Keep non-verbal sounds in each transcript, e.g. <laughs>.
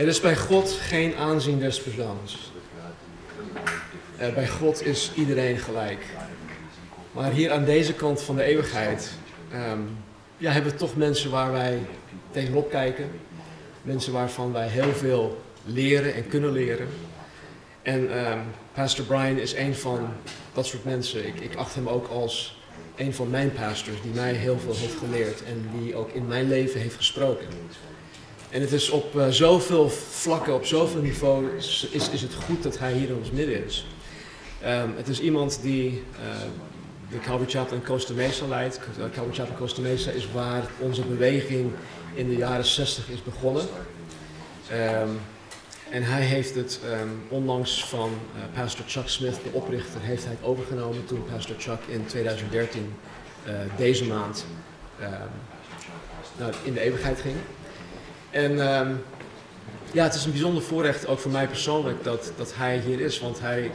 Er is bij God geen aanzien des persoons. Bij God is iedereen gelijk. Maar hier aan deze kant van de eeuwigheid ehm, ja, hebben we toch mensen waar wij tegenop kijken. Mensen waarvan wij heel veel leren en kunnen leren. En ehm, Pastor Brian is een van dat soort mensen. Ik, ik acht hem ook als een van mijn pastors die mij heel veel heeft geleerd en die ook in mijn leven heeft gesproken. En het is op uh, zoveel vlakken, op zoveel niveaus, is, is het goed dat hij hier in ons midden is. Um, het is iemand die uh, de Calvary Chapel in Costa Mesa leidt. Calvary Chapel Costa Mesa is waar onze beweging in de jaren 60 is begonnen. Um, en hij heeft het um, onlangs van uh, pastor Chuck Smith, de oprichter, heeft hij overgenomen toen pastor Chuck in 2013 deze maand nou, in de eeuwigheid ging. En um, ja, het is een bijzonder voorrecht, ook voor mij persoonlijk, dat, dat hij hier is. Want hij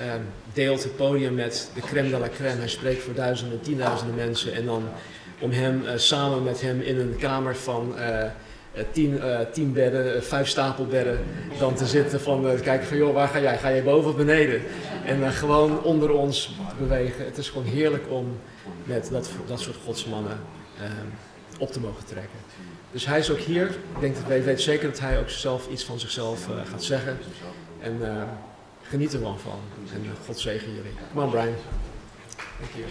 um, deelt het podium met de crème de la crème. Hij spreekt voor duizenden, tienduizenden mensen. En dan om hem uh, samen met hem in een kamer van uh, tien, uh, tien bedden, vijf stapelbedden, dan te zitten van te kijken van joh, waar ga jij? Ga jij boven of beneden? En gewoon onder ons bewegen. Het is gewoon heerlijk om met dat, dat soort godsmannen um, op te mogen trekken. Dus hij is ook hier. Ik denk dat wij weet zeker dat hij ook zelf iets van zichzelf uh, gaat zeggen. En uh, geniet er wel van. En uh, God zegen jullie. On, Brian. Thank you.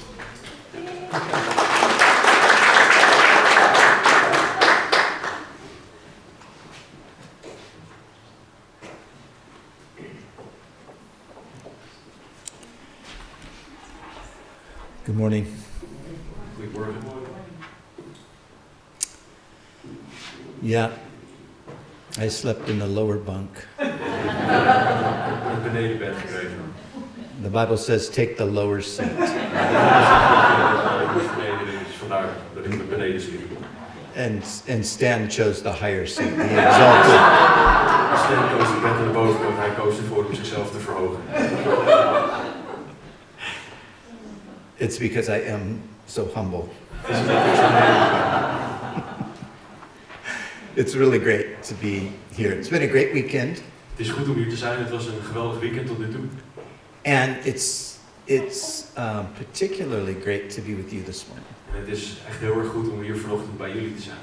Good morning. Yeah, I slept in the lower bunk. Het benedenbed gekregen. The Bible says take the lower seat. Dus beneden is vandaar dat ik met beneden sliep. And, and Stan chose the higher seat, the exalted. Stan koos de bed aan de bovenkant, hij koos ervoor om zichzelf te verhogen. It's because I am so humble. Het is omdat ik zo nederig ben. It's really great to be here. It's been a great weekend, Het is goed om hier te zijn, het was een geweldig weekend tot nu toe. and it's it's um, particularly great to be with you this morning En het is echt heel erg goed om hier vanochtend bij jullie te zijn.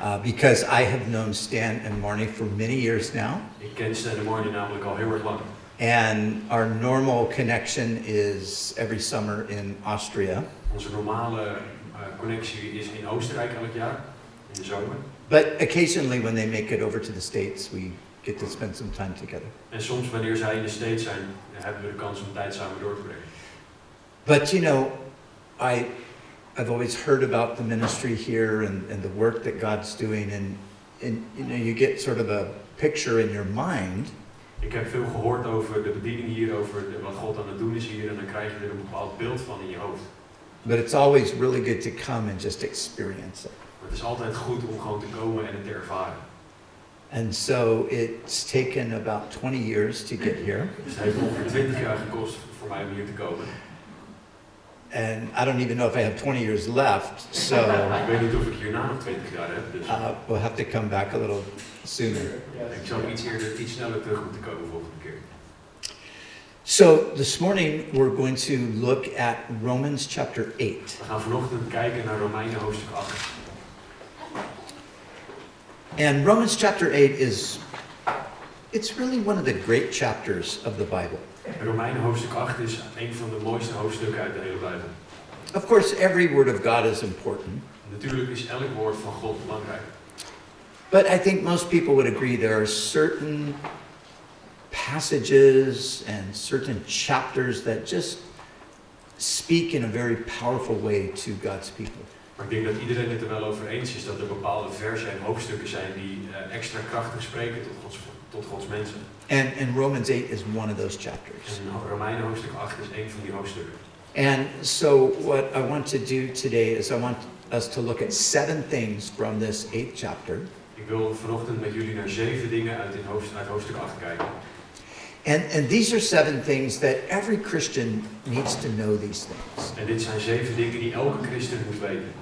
uh, because I have known Stan and Marnie for many years now, Ik ken Stan en Marnie namelijk al heel erg lang. and our normal connection is every summer in Austria. Onze normale uh, connectie is in Oostenrijk elk jaar, in de zomer. But occasionally, when they make it over to the States, we get to spend some time together. En soms wanneer zij in de States zijn, hebben we de kans om tijd samen door te brengen. But you know, I, I've always heard about the ministry here and, and the work that God's doing, and, and you know, you get sort of a picture in your mind. Ik heb veel gehoord over de bediening hier, over de- wat God aan het doen is hier, en dan krijg je er een bepaald beeld van in je hoofd. But it's always really good to come and just experience it. Maar het is altijd goed om gewoon te komen en het te ervaren. And so it's taken about 20 years to get here. Dus het heeft ongeveer 20 jaar gekost voor mij om hier te komen. And I don't even know if I have 20 years left, so <laughs> Ik weet niet of ik hierna nog 20 jaar heb, dus uh, we'll have to come back a little sooner. ik zou iets eerder, iets sneller terug moeten komen volgende keer. So this morning we're going to look at Romans chapter 8. We gaan vanochtend kijken naar Romeinen hoofdstuk 8. And Romans chapter 8 is it's really one of the great chapters of the Bible. Romeinen hoofdstuk 8 is een van de mooiste hoofdstukken uit de hele Bijbel. Of course, every word of God is important, Natuurlijk is elk woord van God belangrijk. but I think most people would agree there are certain passages and certain chapters that just speak in a very powerful way to God's people. Maar ik denk dat iedereen het er wel over eens is dat er bepaalde versen en hoofdstukken zijn die eh, extra krachtig spreken tot Gods tot Gods mensen. And, and Romans 8 is one of those chapters. En Romeinen hoofdstuk 8 is één van die hoofdstukken. And so, what I want to do today is I want us to look at seven things from this eighth chapter. Ik wil vanochtend met jullie naar zeven dingen uit, in hoofdstuk, uit hoofdstuk 8 kijken. And, and these are seven things that every Christian needs to know these things. En dit zijn zeven dingen die elke christen moet weten.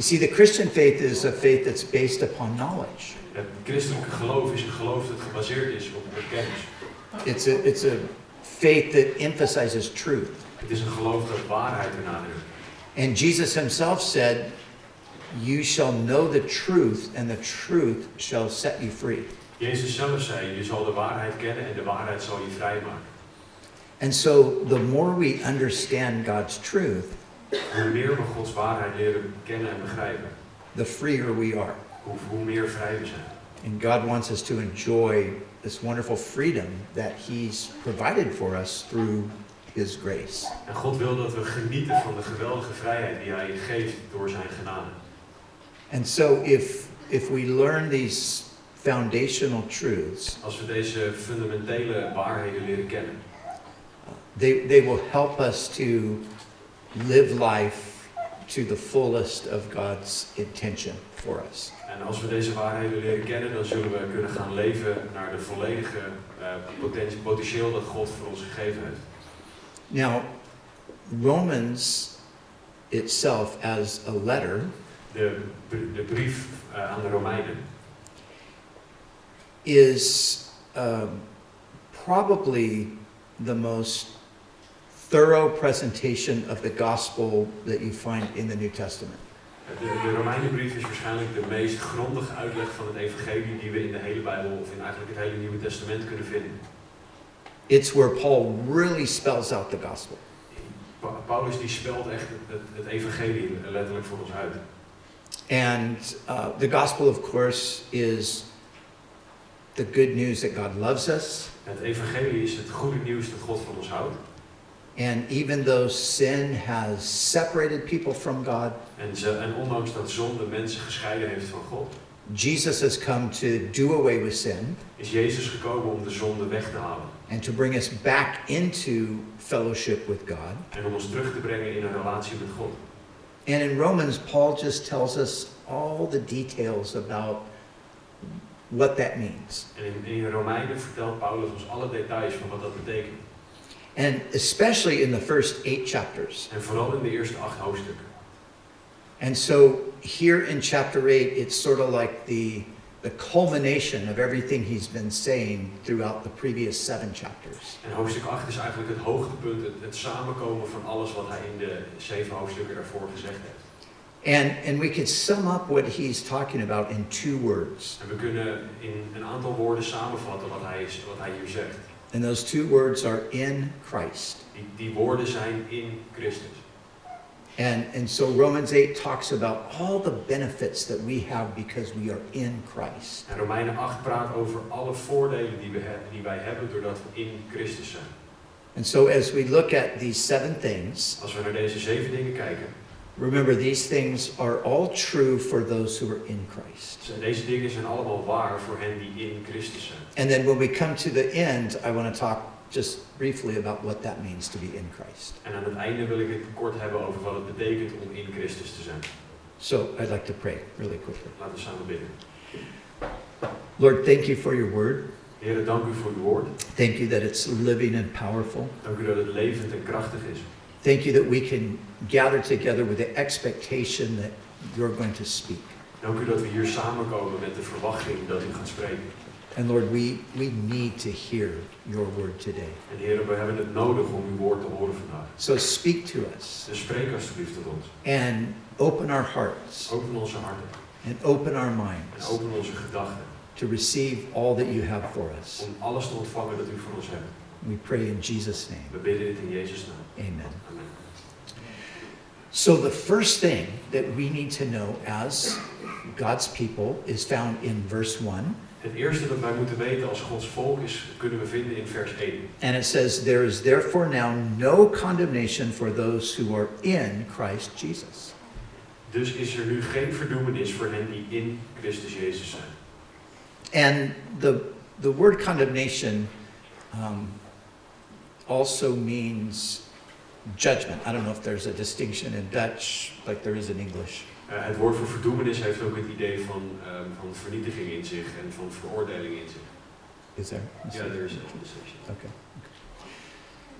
You see, the Christian faith is a faith that's based upon knowledge. Het christelijke geloof is een geloof dat gebaseerd is op, kennis. It's a, it's a faith that emphasizes truth. Het is een geloof dat waarheid benadrukt. And Jesus himself said, You shall know the truth, and the truth shall set you free. Jezus zelf zei, je zal de waarheid kennen en de waarheid zal je vrijmaken. And so, the more we understand God's truth, Hoe meer we Gods waarheid leren kennen en begrijpen, the freer we are. hoe, hoe meer vrij we zijn. And God wants us to enjoy this wonderful freedom that He's provided for us through His grace. En God wil dat we genieten van de geweldige vrijheid die Hij geeft door zijn genade. And so, if, if we learn these foundational truths, Als we deze fundamentele waarheden leren kennen, they, they will help us to live life to the fullest of God's intention for us. en als we deze waarheden leren kennen, dan zullen we kunnen gaan leven naar de volledige potentie- potentieel dat God voor ons gegeven heeft. Now, Romans itself, as a letter, De, de brief eh, aan de Romeinen is um, probably the most thorough presentation of the gospel that you find in the New Testament. De, de Romeinenbrief is waarschijnlijk de meest grondige uitleg van het evangelie die we in de hele Bijbel of in eigenlijk het hele Nieuwe Testament kunnen vinden. It's where Paul really spells out the gospel. Pa- Paulus die spelt echt het, het, evangelie letterlijk voor ons uit. And uh, the gospel, of course, is the good news that God loves us. Het evangelie is het goede nieuws dat God van ons houdt. And even though sin has separated people from God, En, ze, en ondanks dat zonde mensen gescheiden heeft van God, Jesus has come to do away with sin is Jezus gekomen om de zonde weg te halen. and to bring us back into fellowship with God. En om ons terug te brengen in een relatie met God. And in Romans, Paul just tells us all the details about what that means. En in, in Romeinen vertelt Paulus ons alle details van wat dat betekent. And especially in the first eight chapters. En vooral in de eerste acht hoofdstukken. And so here in chapter 8, it's sort of like the, the culmination of everything he's been saying throughout the previous seven chapters. En hoofdstuk 8 is eigenlijk het hoogtepunt, het, het samenkomen van alles wat hij in de zeven hoofdstukken daarvoor gezegd heeft. And, and we could sum up what he's talking about in two words. En we kunnen in een aantal woorden samenvatten wat hij, is- wat hij hier zegt. And those two words are in Christ. Die, die woorden zijn in Christus. And, and so Romans 8 talks about all the benefits that we have because we are in Christ. En Romeinen 8 praat over alle voordelen die, we hebben, die wij hebben doordat we in Christus zijn. And so as we look at these seven things, Als we naar deze zeven dingen kijken, remember these things are all true for those who are in Christ. deze dingen zijn allemaal waar voor hen die in Christus zijn. And then when we come to the end, I want to talk just briefly about what that means to be in Christ. En aan het einde wil ik het kort hebben over wat het betekent om in Christus te zijn. So I'd like to pray really quickly. Laten we samen bidden. Lord, thank you for your word. Heren, dank u voor uw woord. Thank you that it's living and powerful. Dank u dat het levend en krachtig is. Thank you that we can gather together with the expectation that you're going to speak. Dank u dat we hier samenkomen met de verwachting dat u gaat spreken. And Lord, we, we need to hear your word today. En heren, we hebben het nodig om uw woord te horen vandaag. So speak to us Dus spreek alsjeblieft tot ons. and open our hearts Open onze harten and open our en minds open onze gedachten. to receive all that you have for us. Om alles te ontvangen dat u voor ons hebt. We pray in Jesus' name. We bidden dit in Jezus' naam. Amen. So, the first thing that we need to know as God's people is found in verse 1. Het eerste dat wij moeten weten als Gods volk is, kunnen we vinden in vers 1. And it says, There is therefore now no condemnation for those who are in Christ Jesus. Dus is er nu geen verdoemenis voor hen die in Christus Jezus zijn. And the, the word condemnation um, also means judgment. I don't know if there's a distinction in Dutch like there is in English. Eh, het woord voor verdoemenis heeft ook het idee van, ehm, van vernietiging in zich en van veroordeling in zich. Is there? yeah, there is a distinction. Okay.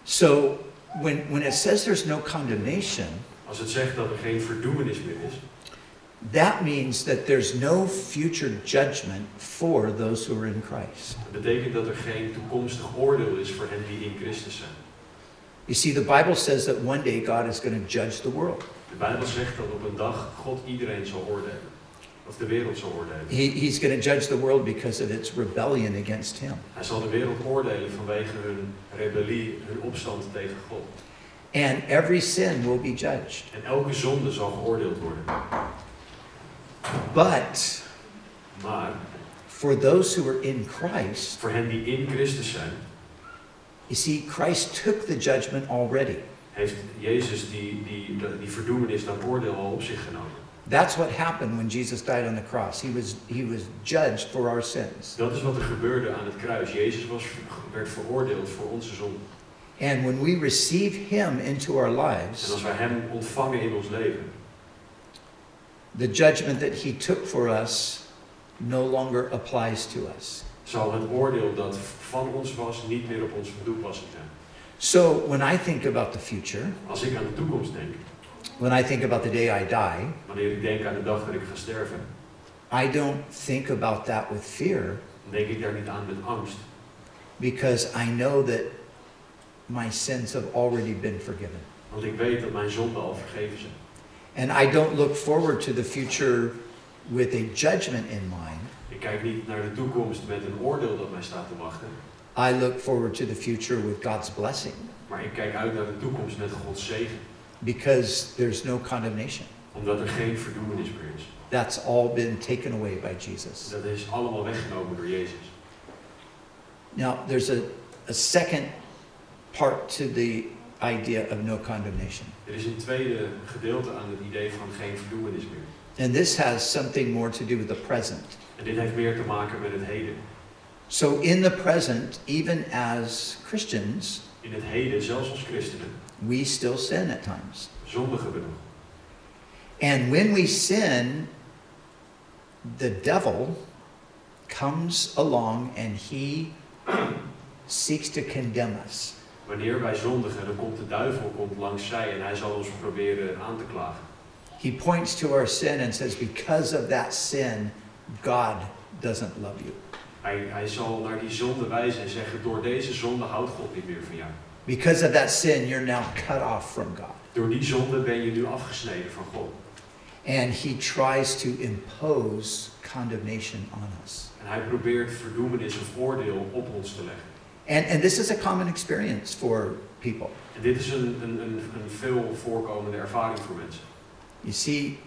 So when, when it says there's no condemnation, Als het zegt dat er geen verdoemenis meer is, that means that there's no future judgment for those who are in Christ. dat betekent dat er geen toekomstig oordeel is voor hen die in Christus zijn. You see, the Bible says that one day God is going to judge the world. De Bijbel zegt dat op een dag God iedereen zal oordelen. Of de wereld zal oordelen. He, he's going to judge the world because of its rebellion against him. Hij zal de wereld oordelen vanwege hun rebellie, hun opstand tegen God. And every sin will be judged. En elke zonde zal geoordeeld worden. But Maar for those who are in Christ, voor hen die in Christus zijn, you see, Christ took the judgment already. heeft Jezus die, die, die verdoemenis, dat oordeel al op zich genomen. That's what happened when Jesus died on the cross. He was, he was judged for our sins. Dat is wat er gebeurde aan het kruis. Jezus was, werd veroordeeld voor onze zonde. And when we receive him into our En lives, als wij Hem ontvangen in ons leven, the judgment that he took for us no longer applies to us. zal het oordeel dat van ons was niet meer op ons van toepassing zijn. So when I think about the future, Als ik aan de toekomst denk, when I think about the day I die, wanneer ik denk aan de dag dat ik ga sterven, I don't think about that with fear denk ik daar niet aan met angst. because I know that my sins have already been forgiven. Want ik weet dat mijn zonden al vergeven zijn. And I don't look forward to the future with a judgment in mind. Ik kijk niet naar de toekomst met een oordeel dat mij staat te wachten. I look forward to the future with God's blessing Maar ik kijk uit naar de toekomst met Gods zegen. because there's no condemnation. Omdat er geen verdoemenis meer is. That's all been taken away by Jesus. Dat is allemaal weggenomen door Jezus. Now, there's a, a second part to the idea of no condemnation. Er is een tweede gedeelte aan het idee van geen verdoemenis meer. And this has something more to do with the present. En dit heeft meer te maken met het heden. So, in the present, even as Christians, In het heden, zelfs als christenen, we still sin at times. zondigen we nog. And when we sin, the devil comes along and he seeks to condemn us. Wanneer wij zondigen, dan komt de duivel komt langs zij en hij zal ons proberen aan te klagen. He points to our sin and says, Because of that sin, God doesn't love you. Hij, hij zal naar die zonde wijzen en zeggen, door deze zonde houdt God niet meer van jou. Because of that sin, you're now cut off from God. Door die zonde ben je nu afgesneden van God. And he tries to impose condemnation on us. En hij probeert verdoemenis of oordeel op ons te leggen. And, and this is a common experience for people. En dit is een, een, een, een veel voorkomende ervaring voor mensen. You see,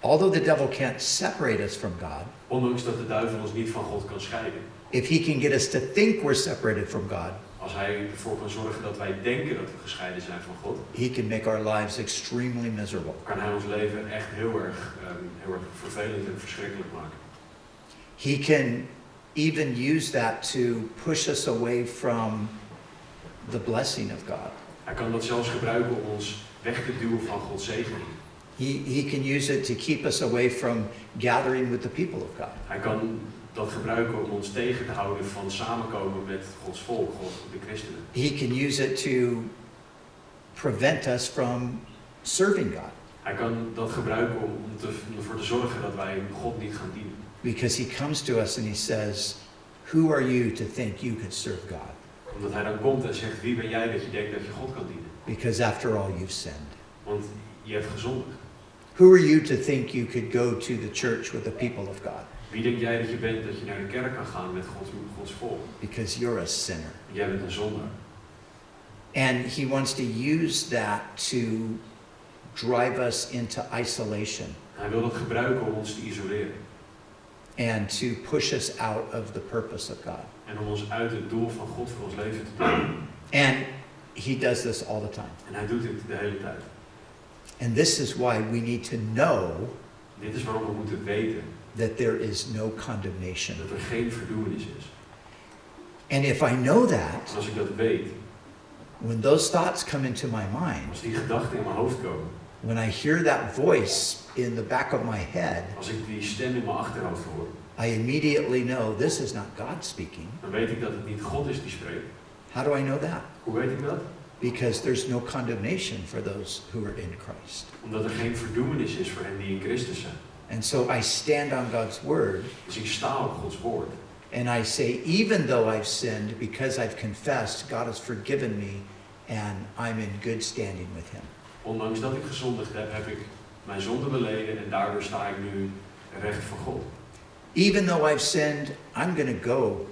although the devil can't separate us from God, Ondanks dat de duivel ons niet van God kan scheiden. if he can get us to think we're separated from God, Als hij ervoor kan zorgen dat wij denken dat we gescheiden zijn van God, he can make our lives extremely miserable. kan hij ons leven echt heel erg, ehm, heel erg vervelend en verschrikkelijk maken. He can even use that to push us away from the blessing of God. Hij kan dat zelfs gebruiken om ons weg te duwen van Gods zegening. He, he can use it to keep us away from gathering with the people of God. Hij kan dat gebruiken om ons tegen te houden van samenkomen met Gods volk, God, de christenen. He can use it to prevent us from serving God Hij kan dat gebruiken om, om, te, om ervoor te zorgen dat wij God niet gaan dienen. because he comes to us and he says, Who are you to think you could serve God? Omdat hij dan komt en zegt, wie ben jij dat je denkt dat je God kan dienen? Because after all, you've sinned. Want je hebt gezondigd. Who are you to think you could go to the church with the people of God? Wie denk jij dat je bent dat je naar de kerk kan gaan met Gods, Gods volk? Because you're a sinner. Jij bent een zondaar. And he wants to use that to drive us into isolation Hij wil dat gebruiken om ons te isoleren. and to push us out of the purpose of God. En om ons uit het doel van God voor ons leven te. And he does this all the time. En hij doet dit de hele tijd. And this is why we need to know Dit is waarom we moeten weten that there is no condemnation. Dat er geen verdoemenis is. And if I know that, En als ik dat weet, when those thoughts come into my mind, als die gedachten in mijn hoofd komen, when I hear that voice in the back of my head, als ik die stem in mijn achterhoofd hoor, I immediately know this is not God speaking. dan weet ik dat het niet God is die spreekt. How do I know that? Hoe weet ik dat? Because there's no condemnation for those who are in Christ. Omdat er geen verdoemenis is voor hen die in Christus zijn. And so I stand on God's word Dus ik sta op Gods woord. and I say, even though I've sinned, because I've confessed, God has forgiven me and I'm in good standing with Him. Ondanks dat ik gezondigd heb, heb ik mijn zonde beleden en daardoor sta ik nu recht voor God. Even though I've sinned, I'm going to go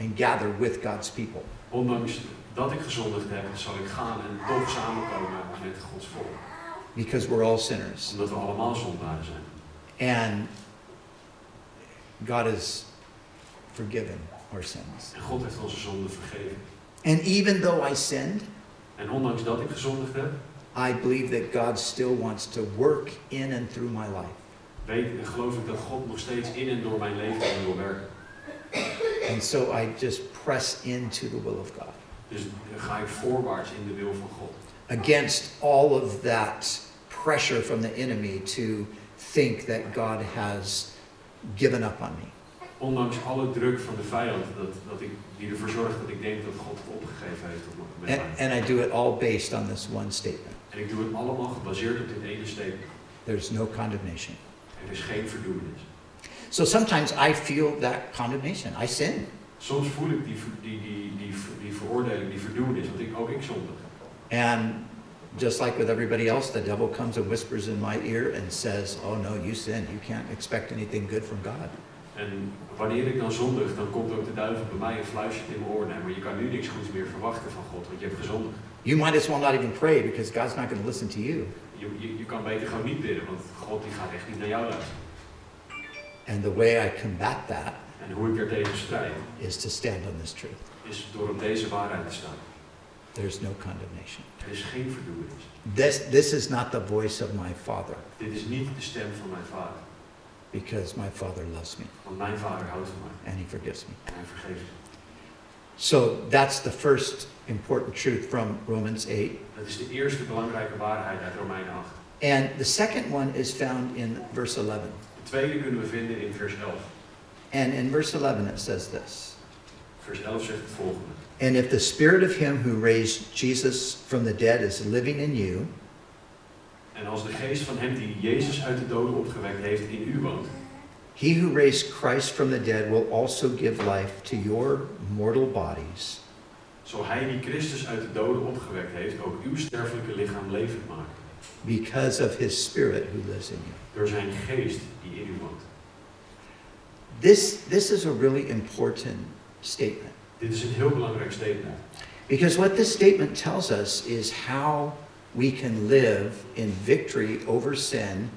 and gather with God's people. Ondanks dat ik gezondigd heb, zal ik gaan en toch samenkomen met Gods volk. because we're all sinners. Omdat we allemaal zondaren zijn. And God has forgiven our sins. En God heeft onze zonden vergeven. And even though I sinned, En ondanks dat ik gezondigd heb, I believe that God still wants to work in and through my life. weet en geloof ik dat God nog steeds in en door mijn leven wil werken. And so I just press into the will of God Dus ga ik voorwaarts in de wil van God. against all of that pressure from the enemy to think that God has given up on me. Ondanks alle druk van de vijand dat, dat ik, die ervoor zorgt dat ik denk dat God het opgegeven heeft op met And, mij. and I do it all based on this one statement En ik doe het allemaal gebaseerd op dit ene statement. there's no condemnation. Er is geen verdoemenis. So sometimes I feel that condemnation. I sin. Soms voel ik die, die, die, die, die veroordeling, die verdoemenis, want ik, ook ik zondig. And just like with everybody else, the devil comes and whispers in my ear and says, Oh no, you sin. You can't expect anything good from God. En wanneer ik dan zondig, dan komt ook de duivel bij mij en fluistert in mijn oor. Nee, maar je kan nu niks goeds meer verwachten van God, want je hebt gezondigd. You might as well not even pray because God's not going to listen to you. Je, je, je kan beter gewoon niet bidden, want God die gaat echt niet naar jou luisteren. And the way I combat that En hoe ik er tegen strijd, is to stand on this truth. Is door op deze waarheid te staan. There's no condemnation. Er is geen verdoemenis. This, this is not the voice of my Father Dit is niet de stem van mijn vader, because my Father loves me want mijn vader houdt van mij and He forgives me. en hij vergeeft me. So that's the first important truth from Romans 8. Dat is de eerste belangrijke waarheid uit Romeinen 8. And the second one is found in verse 11. De tweede kunnen we vinden in vers 11. And in verse 11 it says this Vers 11 zegt het volgende. And if the spirit of him who raised Jesus from the dead is living in you, En als de geest van hem die Jezus uit de doden opgewekt heeft in u woont, he who raised Christ from the dead will also give life to your mortal bodies zal hij die Christus uit de doden opgewekt heeft ook uw sterfelijke lichaam levend maken. because of his spirit who lives in you. Door zijn geest die in u woont. This, this is a really important statement Dit is een heel belangrijk statement. because what this statement tells us is how we can live in victory over sin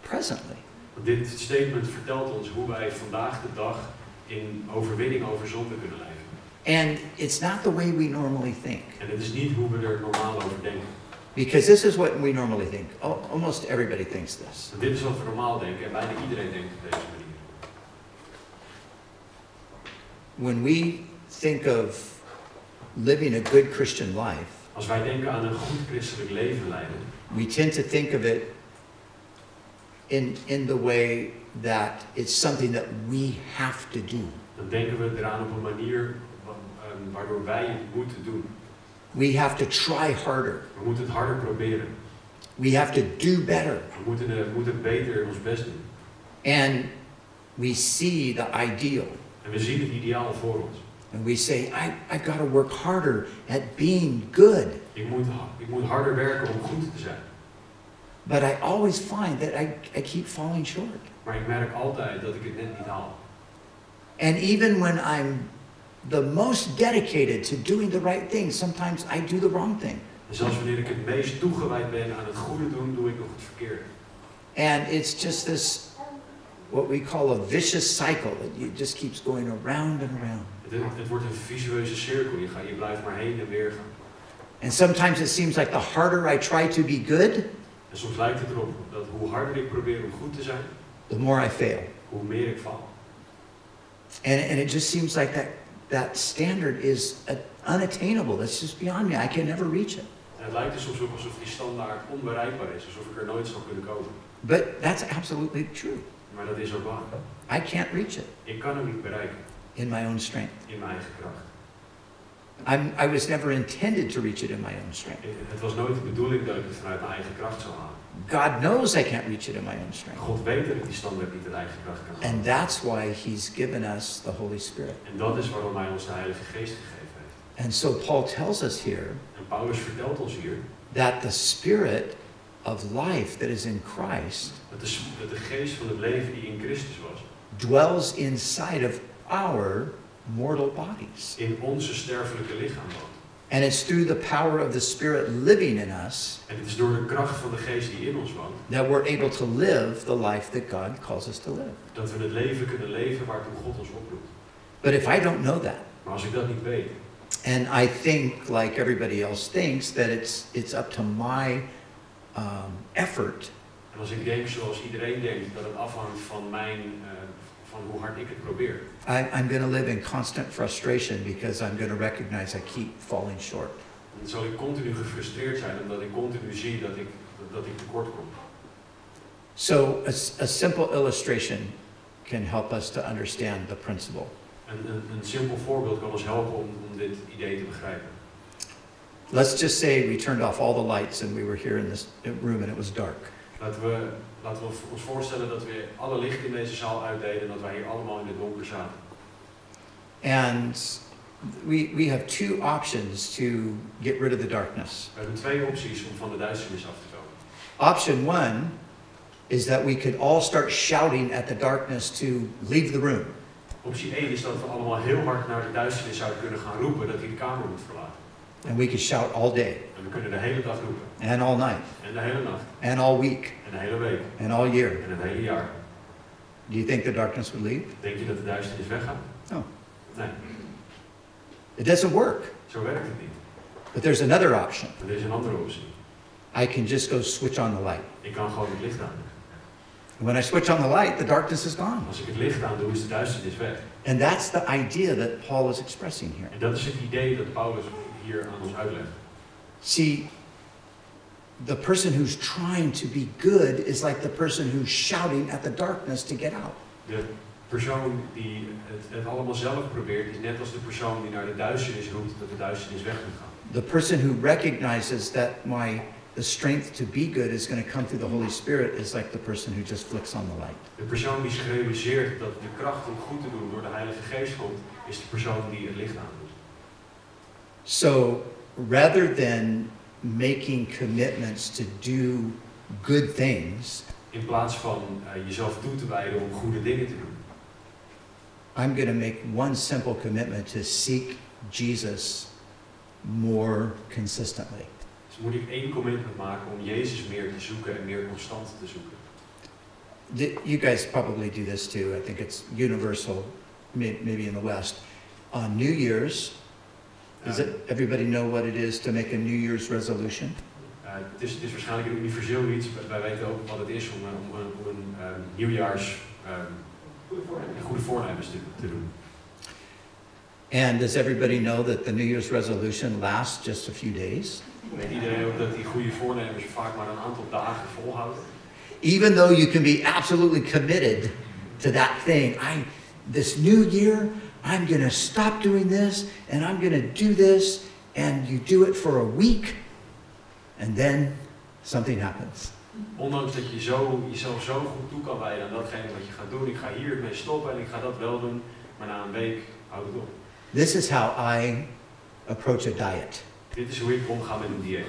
presently. Dit statement vertelt ons hoe wij vandaag de dag in overwinning over zonde kunnen leven. And it's not the way we normally think. En het is niet hoe we er normaal over denken. Because this is what we normally think. Almost everybody thinks this. Dit is wat we normaal denken en bijna iedereen denkt deze manier. When we think of living a good Christian life, Als wij denken aan een goed christelijk leven leiden, we tend to think of it in, in the way that it's something that we have to do. dan denken we eraan op een manier wa- ehm, waardoor wij het moeten doen. We have to try harder. We moeten het harder proberen. We have to do better. We moeten, eh, we moeten beter ons best doen. And we see the ideal. En we zien het ideaal voor ons. And we say, I, I've got to work harder at being good. Ik moet, ik moet harder werken om goed te zijn. But I always find that I, I keep falling short. Maar ik merk altijd dat ik het net niet haal. And even when I'm the most dedicated to doing the right thing, sometimes I do the wrong thing. En zelfs wanneer ik het meest toegewijd ben aan het goede doen, doe ik nog het verkeerde. And it's just this, what we call a vicious cycle. It just keeps going around and around. Het, het wordt een visueuze cirkel. Je, gaat, je blijft maar heen en weer gaan. And sometimes it seems like the harder I try to be good, En soms lijkt het erop dat hoe harder ik probeer om goed te zijn, the more I fail. hoe meer ik val. And, and it just seems like that, that standard is unattainable. That's just beyond me. I can never reach it. En het lijkt er soms ook alsof die standaard onbereikbaar is, alsof ik er nooit zou kunnen komen. But that's absolutely true. Maar dat is waar. I can't reach it Ik kan hem niet bereiken in my own strength. in mijn eigen kracht. I'm, I was never intended to reach it in my own strength. Het het was nooit de bedoeling dat ik het vanuit mijn eigen kracht zou halen. God knows I can't reach it in my own strength. God weet dat ik die standaard niet uit eigen kracht kan halen. And that's why He's given us the Holy Spirit. En dat is waarom hij ons de Heilige Geest gegeven heeft. And so Paul tells us here En Paulus vertelt ons hier that the Spirit of life that is in Christ dat de, dat de geest van het leven die in Christus was, dwells inside of our mortal bodies. in onze sterfelijke lichaam woont. And it's through the power of the Spirit living in us En het is door de kracht van de geest die in ons woont, that we're able to live the life that God calls us to live. dat we het leven kunnen leven waartoe God ons oproept. But if I don't know that, Maar als ik dat niet weet, and I think like everybody else thinks that it's it's up to my um, effort, en als ik denk zoals iedereen denkt, dat het afhangt van mijn, eh, van hoe hard ik het probeer, I, I'm going to live in constant frustration because I'm going to recognize I keep falling short. dan zal ik continu gefrustreerd zijn omdat ik continu zie dat ik, dat, ik tekort kom. So a, a simple illustration can help us to understand the principle. En een, een simpel voorbeeld kan ons helpen om, om dit idee te begrijpen. Let's just say we turned off all the lights and we were here in this room and it was dark. Laten we, laten we ons voorstellen dat we alle licht in deze zaal uitdeden en dat wij hier allemaal in het donker zaten. And we, we have two options to get rid of the darkness. We hebben twee opties om van de duisternis af te komen. Option one is that we could all start shouting at the darkness to leave the room. Optie 1 is dat we allemaal heel hard naar de duisternis zouden kunnen gaan roepen dat hij de kamer moet verlaten. And we could shout all day En we kunnen de hele dag roepen. and all night En de hele nacht. and all week En de hele week. and all year. En het hele jaar. Do you think the darkness would leave? Denk je dat de duisternis weggaat? No. Nee, It doesn't work. zo werkt het niet. But there's another option. Maar er is een andere optie. I can just go switch on the light. Ik kan gewoon het licht aan doen. And when I switch on the light, the darkness is gone. Als ik het licht aan doe, is de duisternis weg. And that's the idea that Paul is expressing here. En dat is het idee dat Paulus hier aan ons uitlegt. See, the person who's trying to be good is like the person who's shouting at the darkness to get out. De persoon die het, het allemaal zelf probeert, is net als de persoon die naar de duisternis roept dat de duisternis weg moet gaan. The person who recognizes that my the strength to be good is going to come through the Holy Spirit is like the person who just flicks on the light. De persoon die zich realiseert dat de kracht om goed te doen door de Heilige Geest komt, is de persoon die het licht aandoet. So rather than making commitments to do good things, In plaats van eh, jezelf toe te wijden om goede dingen te doen, I'm going to make one simple commitment to seek Jesus more consistently. dus moet ik één commitment maken om Jezus meer te zoeken en meer constant te zoeken. Th- You guys probably do this too. I think it's universal, maybe in the West. On New Year's, does Eh, it, everybody know what it is to make a New Year's resolution? eh, het, is, het is waarschijnlijk een universeel iets. Wij weten ook wat het is om, eh, om, een- om een ehm, nieuwjaars ehm, goede voornemens te, te doen. And does everybody know that the New Year's resolution lasts just a few days? Weet iedereen ook dat die goede voornemens vaak maar een aantal dagen volhouden? Even though you can be absolutely committed to that thing, I, this new year, I'm going to stop doing this and I'm going to do this, and you do it for a week, and then something happens. Ondanks dat je zo, jezelf zo goed toe kan wijden aan datgene wat je gaat doen. Ik ga hier mee stoppen en ik ga dat wel doen. Maar na een week houdt het op. This is how I approach a diet. Dit is hoe ik omga met een dieet.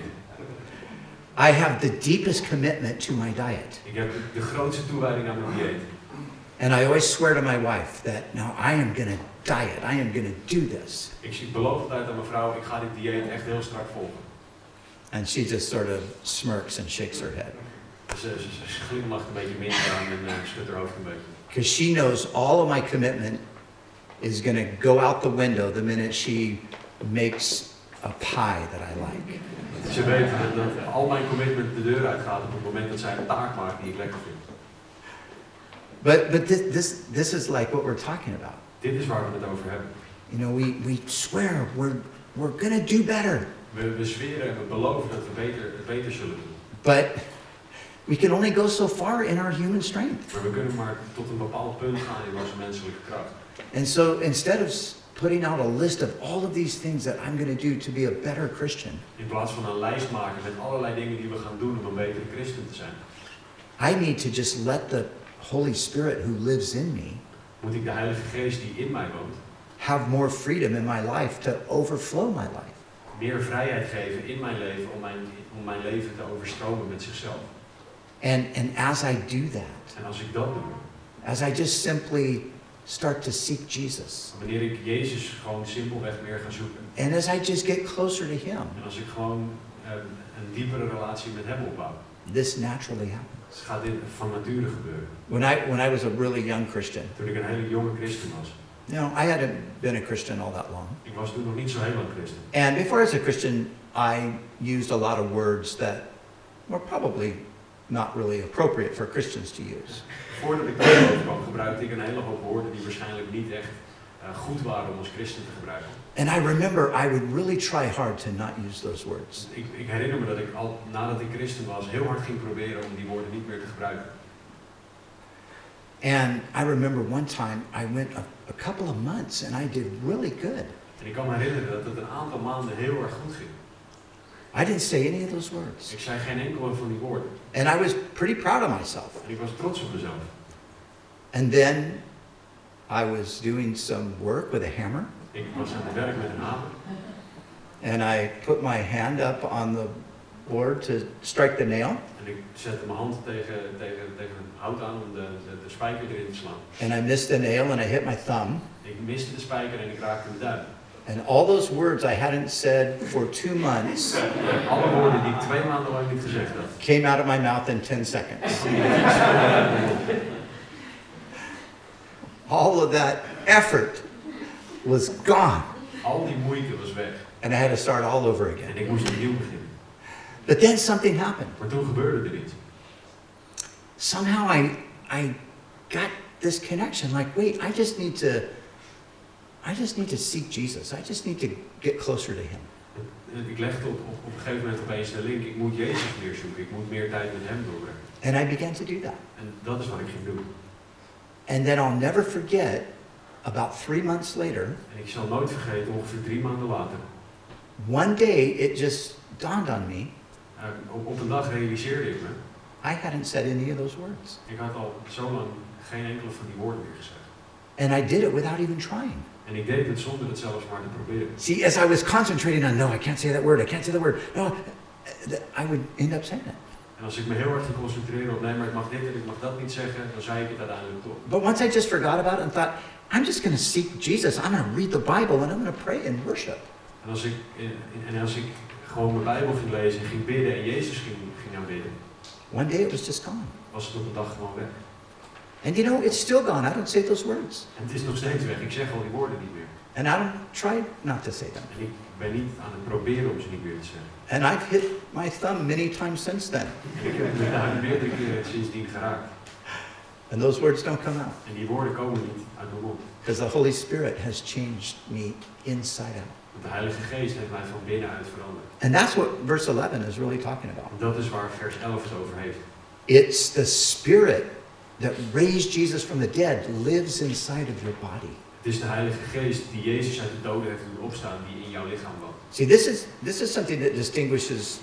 I have the deepest commitment to my diet. Ik heb de grootste toewijding aan mijn dieet. And I always swear to my wife that now I am going to diet. I am going to do this. Ik zie- beloof altijd aan mijn vrouw, ik ga dit dieet echt heel strak volgen. And she just sort of smirks and shakes her head. Dus ze, ze, ze glimlacht een beetje minder aan en uh, schudt haar hoofd een beetje. Because she knows all of my commitment is going to go out the window the minute she makes a pie that I like. Ze weet dat, dat al mijn commitment de deur uitgaat op het moment dat zij een taart maakt die ik lekker vind. But, but this, this, this is like what we're talking about. Dit is waar we het over hebben. You know, we, we swear we're, we're going to do better. We, we zweren en we beloven dat we beter, het beter zullen doen. But we can only go so far in our human strength. Maar we kunnen maar tot een bepaald punt gaan in onze menselijke kracht. And so instead of putting out a list of all of these things that I'm going to do to be a better Christian, In plaats van een lijst maken met allerlei dingen die we gaan doen om een betere christen te zijn, I need to just let the Holy Spirit who lives in me moet ik de Heilige Geest die in mij woont, have more freedom in my life to overflow my life. meer vrijheid geven in mijn leven om mijn, om mijn leven te overstromen met zichzelf. And, and as I do that, En als ik dat doe, as I just simply start to seek Jesus, wanneer ik Jezus gewoon simpelweg meer ga zoeken, and as I just get closer to Him, en als ik gewoon een, een diepere relatie met Hem opbouw, this naturally happens. Dan gaat dit van nature gebeuren. When I, when I was a really young Christian, Toen ik een hele jonge christen was, you know, I hadn't been a Christian all that long. ik was toen nog niet zo heel lang christen. And before I was a Christian, I used a lot of words that were probably not really appropriate for Christians to use. Voordat ik daarover <coughs> kwam, gebruikte ik een hele hoop woorden die waarschijnlijk niet echt eh, goed waren om als christen te gebruiken. And I remember I would really try hard to not use those words. Ik, ik herinner me dat ik al nadat ik christen was heel hard ging proberen om die woorden niet meer te gebruiken. And I remember one time I went a, a couple of months and I did really good. En ik kan me herinneren dat het een aantal maanden heel erg goed ging. I didn't say any of those words. Ik zei geen enkele van die woorden. And I was pretty proud of myself. En ik was trots op mezelf. And then I was doing some work with a hammer Ik was aan het werk met een hamer. and I put my hand up on the board to strike the nail. En ik zette mijn hand tegen, tegen, tegen een hout aan om de, de, de spijker erin te slaan. And I missed the nail and I hit my thumb. Ik miste de spijker en ik raakte mijn duim. And all those words I hadn't said for two months En alle woorden die ik twee maanden lang niet gezegd had, came out of my mouth in 10 seconds. <laughs> All of that effort was gone. al die moeite was weg. And I had to start all over En again. ik moest opnieuw beginnen. But then something happened. Maar toen gebeurde er iets. Somehow I, I got this connection like, wait, I just need to, I just need to seek Jesus. I just need to get closer to him. Ik legde op, op, op een gegeven moment opeens de link. Ik moet Jezus meer zoeken. Ik moet meer tijd met hem doorbrengen. And I began to do that. En dat is wat ik ging doen. And then I'll never forget, about three months later, En ik zal nooit vergeten, ongeveer drie maanden later. one day it just dawned on me, eh, op, op een dag realiseerde ik me. I hadn't said any of those words. Ik had al zo lang geen enkele van die woorden meer gezegd. And I did it without even trying. En ik deed het zonder het zelfs maar te proberen. See, as I was concentrating on, no, I can't say that word, I can't say that word, no, I would end up saying it. En als ik me heel erg ging concentreren op, nee, maar ik mag dit en ik mag dat niet zeggen, dan zei ik het uiteindelijk toch. But once I just forgot about it and thought, I'm just going to seek Jesus, I'm going to read the Bible, and I'm going to pray and worship. En als ik, en als ik gewoon mijn Bijbel ging lezen en ging bidden en Jezus ging, ging aanbidden, One day it was just gone. was het op een dag gewoon weg. And you know, it's still gone. I don't say those words. En het is nog steeds weg. Ik zeg al die woorden niet meer. And I don't try not to say them. En ik ben niet aan het proberen om ze niet meer te zeggen. And I've hit my thumb many times since then. En ik heb me daar meerdere keren sindsdien geraakt. And those words don't come out. En die woorden komen niet uit mijn. Because the Holy Spirit has changed me inside out. Want de Heilige Geest heeft mij van binnenuit veranderd. And that's what verse 11 is really talking about. En dat is waar vers 11 het over heeft. It's the Spirit that raised Jesus from the dead lives inside of your body. Het is de Heilige Geest die Jezus uit de doden heeft doen opstaan, die in jouw lichaam woont. See, this is, this is something that distinguishes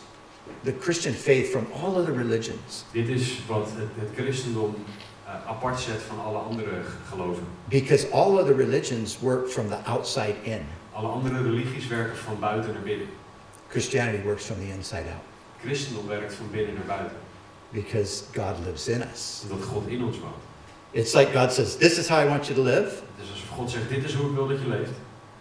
the Christian faith from all other religions. Dit is wat het, het christendom Eh, apart zet van alle andere geloven. Because all other religions work from the outside in. Alle andere religies werken van buiten naar binnen. Christianity works from the inside out. Christendom werkt van binnen naar buiten. Because God lives in us. Omdat God in ons woont. It's like God says, This is how I want you to live, is alsof God zegt, dit is hoe ik wil dat je leeft.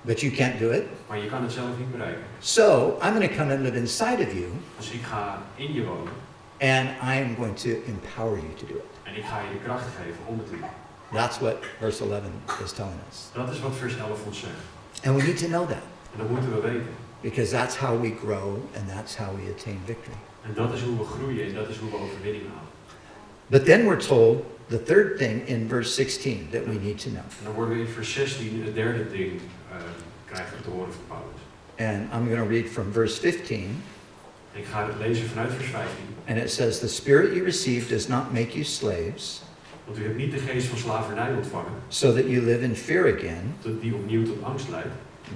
but you can't do it. Maar je kan het zelf niet bereiken. So I'm going to come and live inside of you, Dus ik ga in je wonen and I am going to empower you to do it. En ik ga je de kracht geven om het te doen. That's what verse 11 is telling us. Dat is wat vers 11 ons zegt. And we need to know that En dat moeten we weten. because that's how we grow and that's how we attain victory. En dat is hoe we groeien en dat is hoe we overwinning halen. But then we're told the third thing in verse 16 that we need to know. En dan worden we in vers 16 het derde ding eh, krijgen te horen van Paulus. And I'm going to read from verse 15. Ik ga het lezen vanuit vers 15. And it says, The Spirit you received does not make you slaves, Want u hebt niet de geest van slavernij ontvangen, so that you live in fear again. tot- die opnieuw tot angst leidt.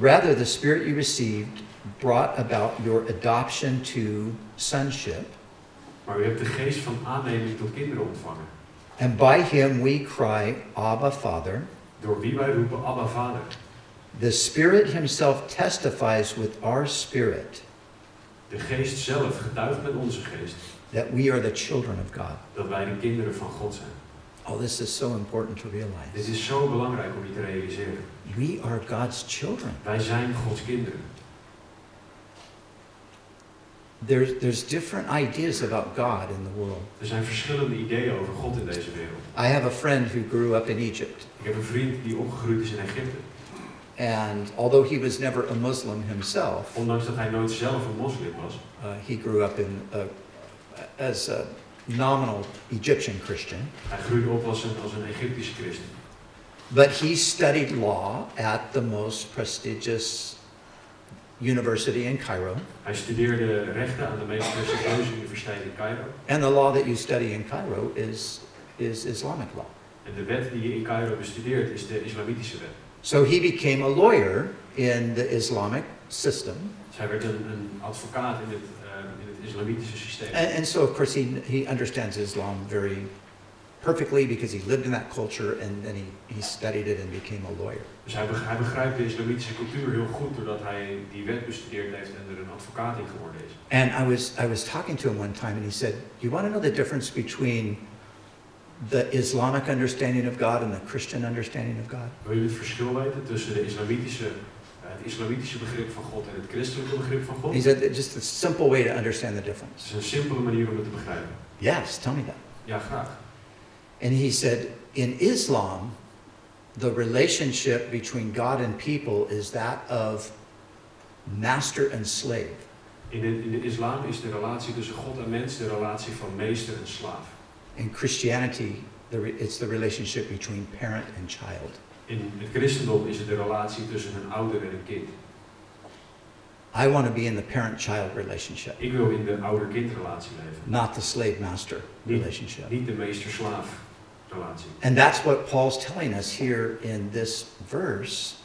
Rather, the Spirit you received brought about your adoption to sonship. Maar u hebt de geest van aanneming tot kinderen ontvangen. And by him we cry, Abba, Father. Door wie wij roepen Abba Vader. The Spirit himself testifies with our spirit De geest zelf getuigt met onze geest that we are the children of God. dat wij de kinderen van God zijn. Oh, this is so important to Dit realize. is zo belangrijk om je te realiseren. We are God's children. Wij zijn Gods kinderen. There's, there's different ideas about God in the world. Er zijn verschillende ideeën over God in deze wereld. I have a friend who grew up in Egypt, Ik heb een vriend die opgegroeid is in Egypte. And although he was never a Muslim himself, Ondanks dat hij nooit zelf een moslim was, uh, he grew up in a, as a nominal Egyptian Christian. hij groeide op als een, als een Egyptische christen. But he studied law at the most prestigious university in Cairo. Hij studeerde rechten aan de meest prestigieuze universiteit in Cairo. And the law that you study in Cairo is, is Islamic law. En de wet die je in Cairo bestudeert is de islamitische wet. So he became a lawyer in the Islamic system. Hij werd een, een advocaat in het, eh, in het islamitische systeem. And, and so, of course, he, he understands Islam very perfectly because he lived in that culture and then he, he studied it and became a lawyer. Dus hij, hij begrijpt de islamitische cultuur heel goed doordat hij die wet bestudeerd heeft en er een advocaat in geworden is. And I was, I was talking to him one time and he said, You want to know the difference between the Islamic understanding of God and the Christian understanding of God? Wil je het verschil weten tussen de islamitische, eh, het islamitische begrip van God en het christelijke begrip van God? He said, Just a simple way to understand the Het difference. is een simpele manier om het te begrijpen. Yes, tell me that. Ja, graag. And he said, In Islam, the relationship between God and people is that of master and slave. In de, in de islam is de relatie tussen God en mens de relatie van meester en slaaf. In Christianity, it's the relationship between parent and child. In het christendom is het de relatie tussen een ouder en een kind. I want to be in the parent child relationship, Ik wil in de ouder-kindrelatie leven. not the slave master relationship. Niet de meester-slaaf relatie. And that's what Paul's telling us here in this verse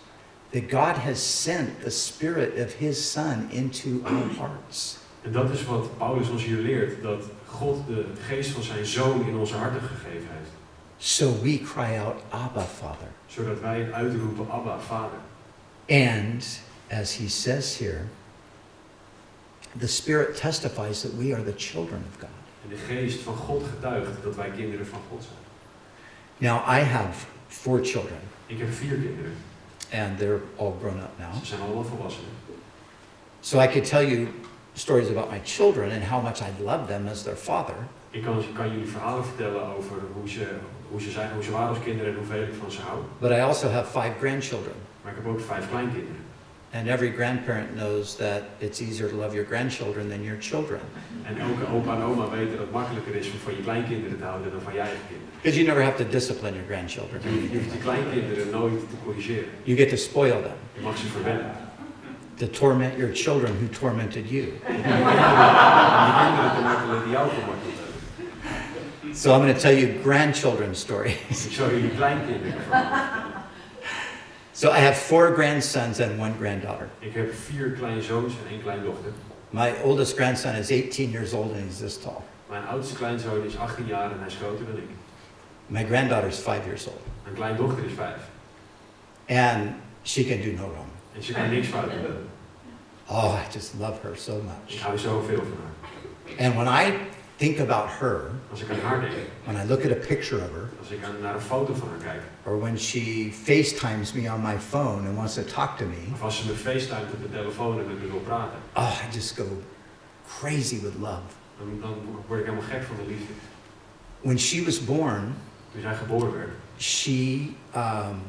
that God has sent the Spirit of His Son into our hearts. En dat is wat Paulus ons hier leert. Dat God de geest van zijn zoon in onze harten gegeven heeft. So we cry out, Abba, Father. Zodat wij uitroepen, Abba, Vader. And as he says here, the Spirit testifies that we are the children of God. En de geest van God getuigt dat wij kinderen van God zijn. Now, I have four children, Ik heb vier kinderen. and they're all grown up now. Ze zijn allemaal volwassenen. So I could tell you stories about my children and how much I love them as their father. Ik kan, kan jullie verhalen vertellen over hoe ze, hoe ze zijn, hoe ze waren als kinderen en hoeveel ik van ze hou. But I also have five grandchildren. Maar ik heb ook vijf kleinkinderen. And every grandparent knows that it's easier to love your grandchildren than your children. En elke opa en oma weten dat het makkelijker is om van je kleinkinderen te houden dan van je eigen kinderen. Because you never have to discipline your grandchildren. Je hoeft je kleinkinderen nooit te corrigeren. You get to spoil them, Je mag ze verwennen. To torment your children who tormented you. Om je kinderen te martelen die jou gemarteld hebben. So I'm going to tell you grandchildren stories. Ik zou jullie kleinkinderen. So I have four grandsons and one granddaughter. Ik heb vier kleinzoons en één kleindochter. My oldest grandson is 18 years old and he's this tall. Mijn oudste kleinzoon is 18 jaar en hij is groter dan ik. My granddaughter is five years old. Mijn kleindochter is 5. And she can do no wrong. En ze kan niks fout doen. Oh, I just love her so much. Ik much. hou zoveel van haar. And when I think about her, Als ik aan haar denk, when I look at a picture of her, als ik aan- naar een foto van haar kijk, or when she FaceTimes me on my phone and wants to talk to me, of als ze me facetimet op de telefoon en met me wil praten, oh, I just go crazy with love. dan, dan word ik helemaal gek van de liefde. When she was born, Toen zij geboren werd, she um,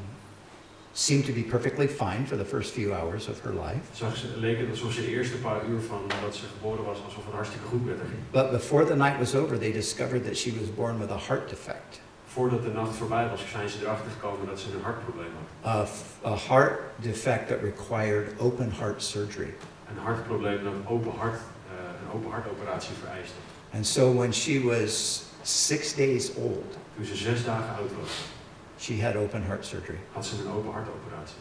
seemed to be perfectly fine for the first few hours of her life. zag ze, leek het alsof ze de eerste paar uur van dat ze geboren was, alsof het hartstikke goed met haar ging. But before the night was over, they discovered that she was born with a heart defect. Voordat de nacht voorbij was, zijn ze erachter gekomen dat ze een hartprobleem had. a, a heart defect that required open heart surgery. Een hartprobleem dat open, hart, eh, een open hartoperatie vereiste. And so when she was six days old, Toen ze zes dagen oud was, she had open heart surgery. Oh, had ze een open hartoperatie.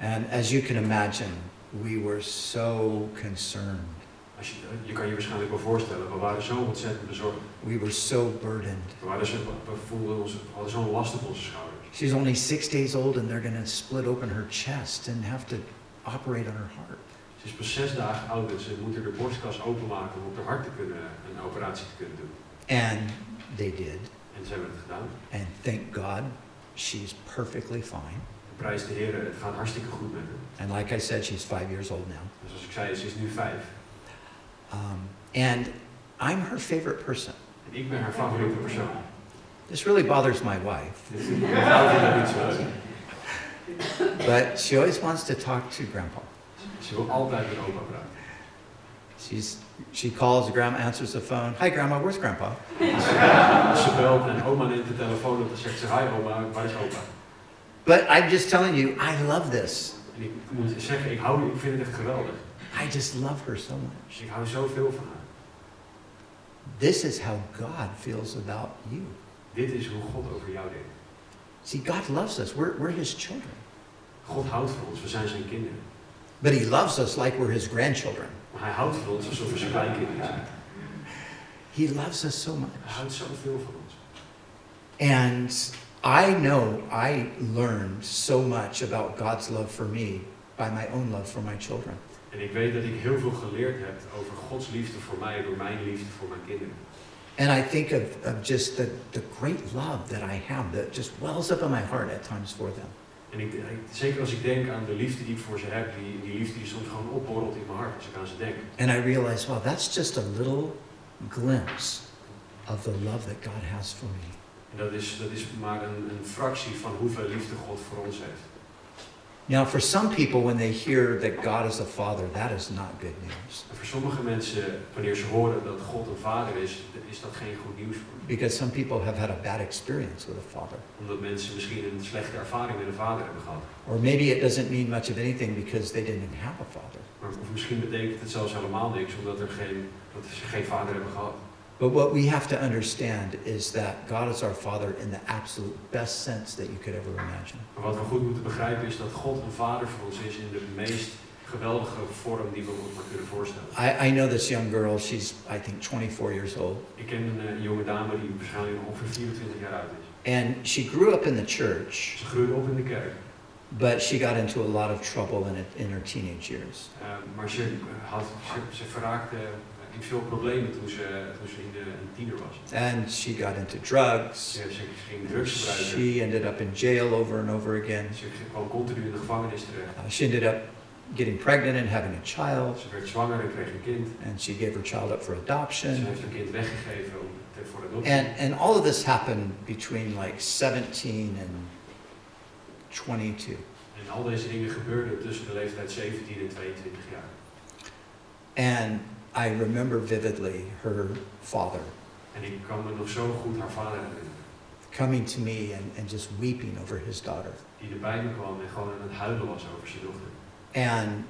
And as you can imagine, we were so concerned. Als je, je kan je waarschijnlijk wel voorstellen, we waren zo ontzettend bezorgd. We were so burdened. We, waren zo, we voelden ons, we hadden zo'n last op onze schouders. She's only six days old and they're going to split open her chest and have to operate on her heart. Ze is pas zes dagen oud oh, en ze moeten de borstkas openmaken om op haar hart te kunnen, eh, een operatie te kunnen doen. And they did. En ze hebben het gedaan. And thank God, she's perfectly fine. Prijs de Heer, het gaat hartstikke goed met haar. And like I said, she's five years old now. Dus zoals ik zei, ze is nu vijf. Um, and I'm her favorite person. En ik ben haar favoriete persoon. This really bothers my wife, Dus mijn vrouw vindt dat niet zo leuk. but she always wants to talk to Grandpa. Ze wil altijd met opa praten. She's, she calls, Grandma answers the phone. Hi, Grandma, where's Grandpa? Ze belt en oma neemt de telefoon op, dan zegt ze, hi oma, waar is opa? But I'm just telling you, I love this. En ik moet zeggen, ik, hou, ik vind het echt geweldig. I just love her so much. Ik hou zoveel van haar. This is how God feels about you. Dit is hoe God over jou denkt. See, God loves us. We're, we're His children. God houdt van ons, we zijn zijn kinderen. But He loves us like we're His grandchildren. Maar hij houdt van ons alsof we zijn kleinkinderen zijn. He loves us so Hij much. houdt zoveel van ons. And I know I learned so much about God's love for me by my own love for my children. En ik weet dat ik heel veel geleerd heb over Gods liefde voor mij door mijn liefde voor mijn kinderen. And I think of, of just the, the great love that I have that just wells up in my heart at times for them. En ik, zeker als ik denk aan de liefde die ik voor ze heb, die, die liefde die soms gewoon opborrelt in mijn hart als ik aan ze denk. And I realize, well, that's just a little glimpse of the love that God has for me. En dat is, dat is maar een, een fractie van hoeveel liefde God voor ons heeft. Now, for some people, when they hear that God is a father, that is not good news. En voor sommige mensen, wanneer ze horen dat God een vader is, is dat geen goed nieuws voor. Because some people have had a bad experience with a father. Omdat mensen misschien een slechte ervaring met een vader hebben gehad. Or maybe it doesn't mean much of anything because they didn't have a father. Maar, of misschien betekent het zelfs helemaal niks, omdat er geen, dat ze geen vader hebben gehad. But what we have to understand is that God is our father in the absolute best sense that you could ever imagine. Maar wat we goed moeten begrijpen is dat God een vader voor ons is in de meest geweldige vorm die we ons maar kunnen voorstellen. I, I know this young girl, she's, I think, 24 years old. Ik ken een eh, jonge dame die waarschijnlijk ongeveer 24 jaar oud is. And she grew up in the church, Ze groeide op in de kerk, but she got into a lot of trouble in, it, in her teenage years. eh, maar ze, had, ze, ze verraakte in veel problemen toen ze, toen ze in de een tiener was. And she got into drugs. Ze, ze ging drugs gebruiken. She ended up in jail over and over again. Ze kwam continu in de gevangenis terecht. Uh, she ended up getting pregnant and having a child, Ze werd zwanger en kreeg een kind. and she gave her child up for Ze adoption. heeft een kind weggegeven om, te- voor adoptie. And, and all of this happened between like 17 and 22. En al deze dingen gebeurden tussen de leeftijd 17 en 22 jaar. And I remember vividly her father En ik kan me nog zo goed haar vader herinneren. coming to me and, and just weeping over his daughter. Die erbij kwam en gewoon aan het huilen was over zijn dochter. And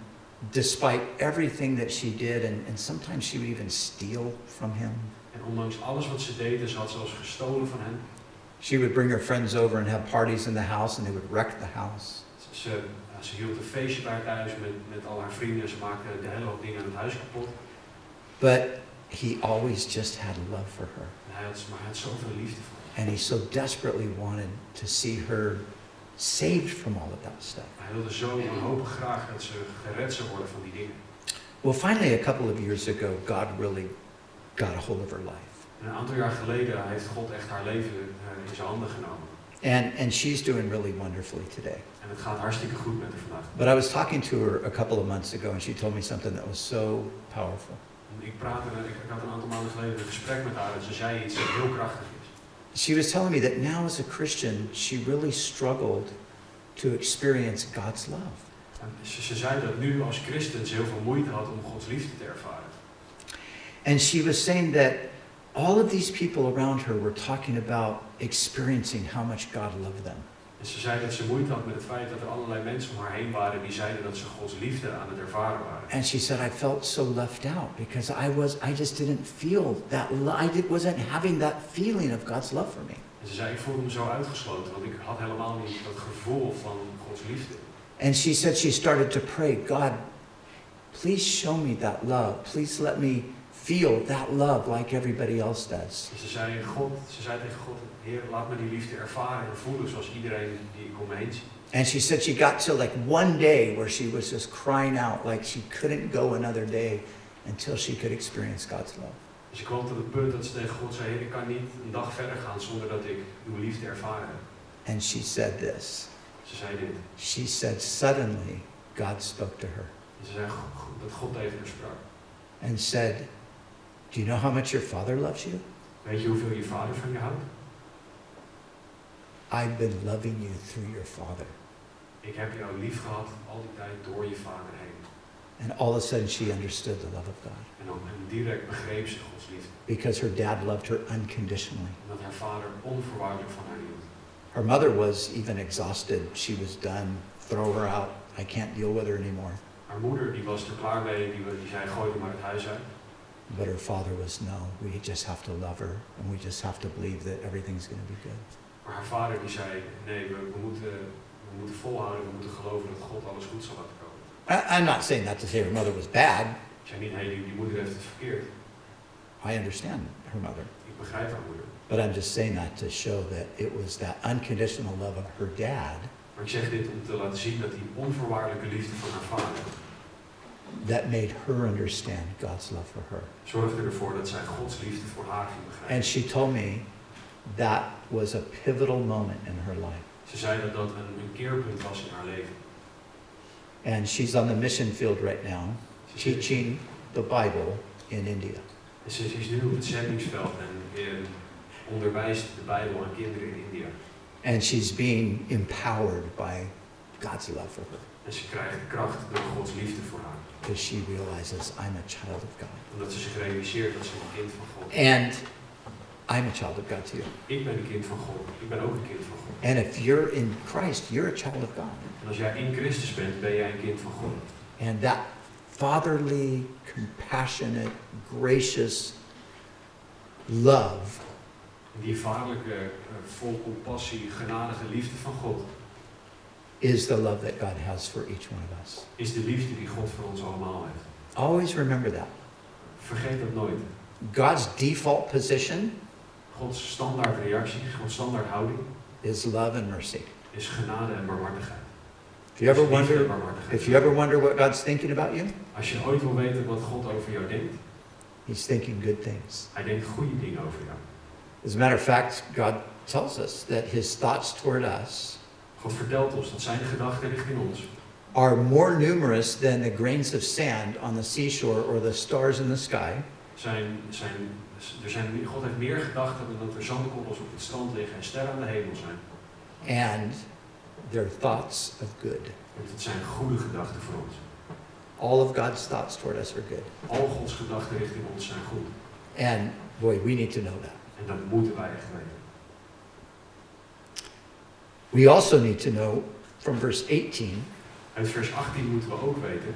despite everything that she did, and, and sometimes she would even steal from him, En ondanks alles wat ze deed, en ze had zelfs gestolen van hem. she would bring her friends over and have parties in the house, and they would wreck the house. Ze, ze, hield een feestje bij haar thuis met, met al haar vrienden. Ze maakte de hele hoop dingen aan het huis kapot. But he always just had love for her. En hij had, maar hij had zoveel liefde voor haar. And he so desperately wanted to see her saved from all of that stuff. Hij wilde zo wanhopig graag dat ze gered zou worden van die dingen. Well, finally, a couple of years ago, God really got a hold of her life. En een aantal jaar geleden heeft God echt haar leven eh, in zijn handen genomen. And, and she's doing really wonderfully today. En het gaat hartstikke goed met haar vandaag. But I was talking to her a couple of months ago, and she told me something that was so powerful. En Ik, praatte, ik, ik had een aantal maanden geleden een gesprek met haar en ze zei iets heel krachtig is. She was telling me that now, as a Christian, she really struggled to experience God's love. En ze, ze zei dat nu als christen ze heel veel moeite had om Gods liefde te ervaren. And she was saying that all of these people around her were talking about experiencing how much God loved them. En ze zei dat ze moeite had met het feit dat er allerlei mensen om haar heen waren die zeiden dat ze Gods liefde aan het ervaren waren. And she said, I felt so left out because I was, I just didn't feel that, I wasn't having that feeling of God's love for me. En ze zei, ik voelde me zo uitgesloten, want ik had helemaal niet dat gevoel van Gods liefde. And she said she started to pray, God, please show me that love. Please let me feel that love like everybody else does. Ze zei, God, ze zei tegen God, Heer, laat me die liefde ervaren en voelen zoals iedereen die ik om me heen zie. And she said she got to like one day where she was just crying out, like she couldn't go another day until she could experience God's love. Ze kwam tot het punt dat ze tegen God zei, Heer, ik kan niet een dag verder gaan zonder dat ik uw liefde ervaren heb. And she said this. Ze zei dit. She said, suddenly God spoke to her En ze zei dat God tegen haar sprak. and said, Do you know how much your father loves you? Weet je hoeveel je vader van je houdt? I've been loving you through your father. Ik heb jou lief gehad al die tijd door je vader heen. And all of a sudden she understood the love of God En dan direct begreep ze Gods liefde. because her dad loved her unconditionally. En dat haar vader onvoorwaardelijk van haar hield. Her mother was even exhausted. She was done. Throw her out. I can't deal with her anymore. Haar moeder die was er klaar mee, die, die zei gooi er maar het huis uit. But her father was, no, we just have to love her and we just have to believe that everything's going to be good. Maar haar vader die zei nee, we, we, moeten, we moeten volhouden, we moeten geloven dat God alles goed zal laten komen. I, I'm not saying that to say her mother was bad. Ik zei niet, hé, die, die moeder heeft het verkeerd. I understand her mother. Ik begrijp haar moeder. But I'm just saying that to show that it was that unconditional love of her dad Maar ik zeg dit om te laten zien dat die onvoorwaardelijke liefde van haar vader that made her understand God's love for her. zorgde ervoor dat zij Gods liefde voor haar ging begrijpen. And she told me that was a pivotal moment in her life. Ze zei dat dat een, een keerpunt was in haar leven. And she's on the mission field right now, teaching the Bible in India. en ze, is nu op het zendingsveld en onderwijst de Bijbel aan kinderen in India. And she's being empowered by God's love for her En ze krijgt kracht door Gods liefde voor haar. because she realizes I'm a child of God. Omdat ze zich realiseert dat ze een kind van God is. And I'm a child of God too. Ik ben een kind van God. Ik ben ook een kind van God. And if you're in Christ, you're a child of God. En als jij in Christus bent, ben jij een kind van God. And that fatherly, compassionate, gracious love die vaderlijke, eh, vol compassie, genadige liefde van God is the love that God has for each one of us. is de liefde die God voor ons allemaal heeft. Always remember that. Vergeet dat nooit. God's default position Gods standaard reactie, Gods standaard houding is love and mercy. is genade en barmhartigheid. If you ever Is liefde en wonder, if you ever wonder what God's thinking about you, Als je ooit wil weten wat God over jou denkt, He's thinking good things. hij denkt goede dingen over jou. As a matter of fact, God tells us that His thoughts toward us God vertelt ons dat zijn gedachten richting ons are more numerous than the grains of sand on the seashore or the stars in the sky. zijn, zijn, er zijn, God heeft meer gedachten dan dat er zandkorrels op het strand liggen en sterren aan de hemel zijn. And they're thoughts of good. Want het zijn goede gedachten voor ons. All of God's thoughts toward us are good. Al Gods gedachten richting ons zijn goed. And boy, we need to know that. En dat moeten wij echt weten. We also need to know from verse 18 Uit vers 18 moeten we ook weten.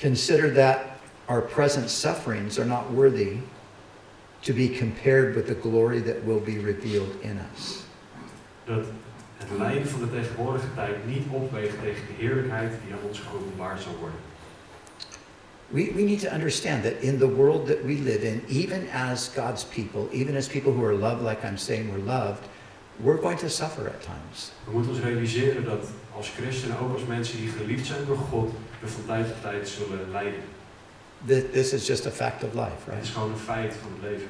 consider that our present sufferings are not worthy to be compared with the glory that will be revealed in us. Dat het lijden van de tegenwoordige tijd niet opweegt tegen de heerlijkheid die aan ons geopenbaard zal worden. We, we need to understand that in the world that we live in, even as God's people, even as people who are loved, like I'm saying we're loved, we're going to suffer at times. We moeten ons realiseren dat als christenen, ook als mensen die geliefd zijn door God, we van tijd tot tijd zullen lijden. Th- This is just a fact of life, Het right? is gewoon een feit van het leven.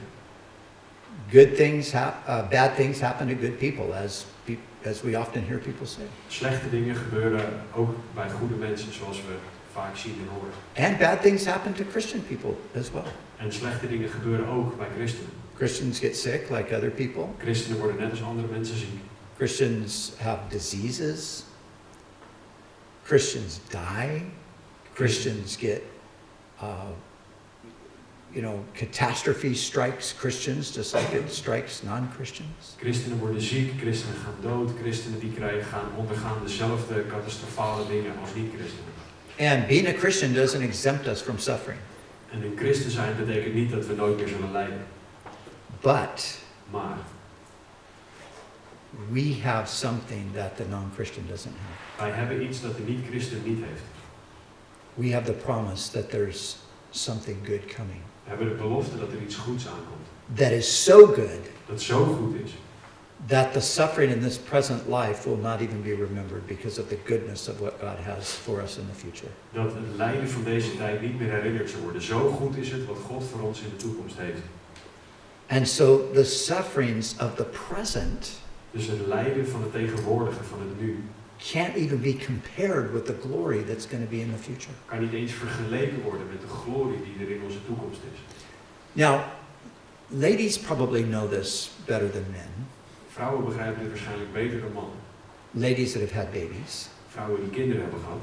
Good things, uh, bad things happen to good people, as, pe- as we often hear people say. Slechte dingen gebeuren ook bij goede mensen, zoals we vaak zien en horen. And bad things happen to Christian people as well. En slechte dingen gebeuren ook bij christenen. Christians get sick like other people. Christenen worden net als andere mensen ziek. Christians have diseases. Christians die. Christians get uh, you know, catastrophe strikes Christians just like it strikes non Christians. Christenen worden ziek, christenen gaan dood, christenen die krijgen, gaan ondergaan dezelfde catastrofale dingen als niet-christenen. And being a Christian doesn't exempt us from suffering. En een christen zijn betekent niet dat we nooit meer zullen lijden. But Maar we have something that the non Christian doesn't have. wij hebben iets dat de niet-christen niet heeft. We have the promise that there's something good coming. We hebben de belofte dat er iets goeds aankomt. That is so good Dat zo goed is. that the suffering in this present life will not even be remembered because of the goodness of what God has for us in the future. Dat het lijden van deze tijd niet meer herinnerd zal worden. Zo goed is het wat God voor ons in de toekomst heeft. And so the sufferings of the present Dus het lijden van het tegenwoordige, van het nu, can't even be compared with the glory that's going to be in the future. kan niet eens vergeleken worden met de glorie die er in onze toekomst is. Now, ladies probably know this better than men. Vrouwen begrijpen dit waarschijnlijk beter dan mannen. Ladies that have had babies, Vrouwen die kinderen hebben gehad.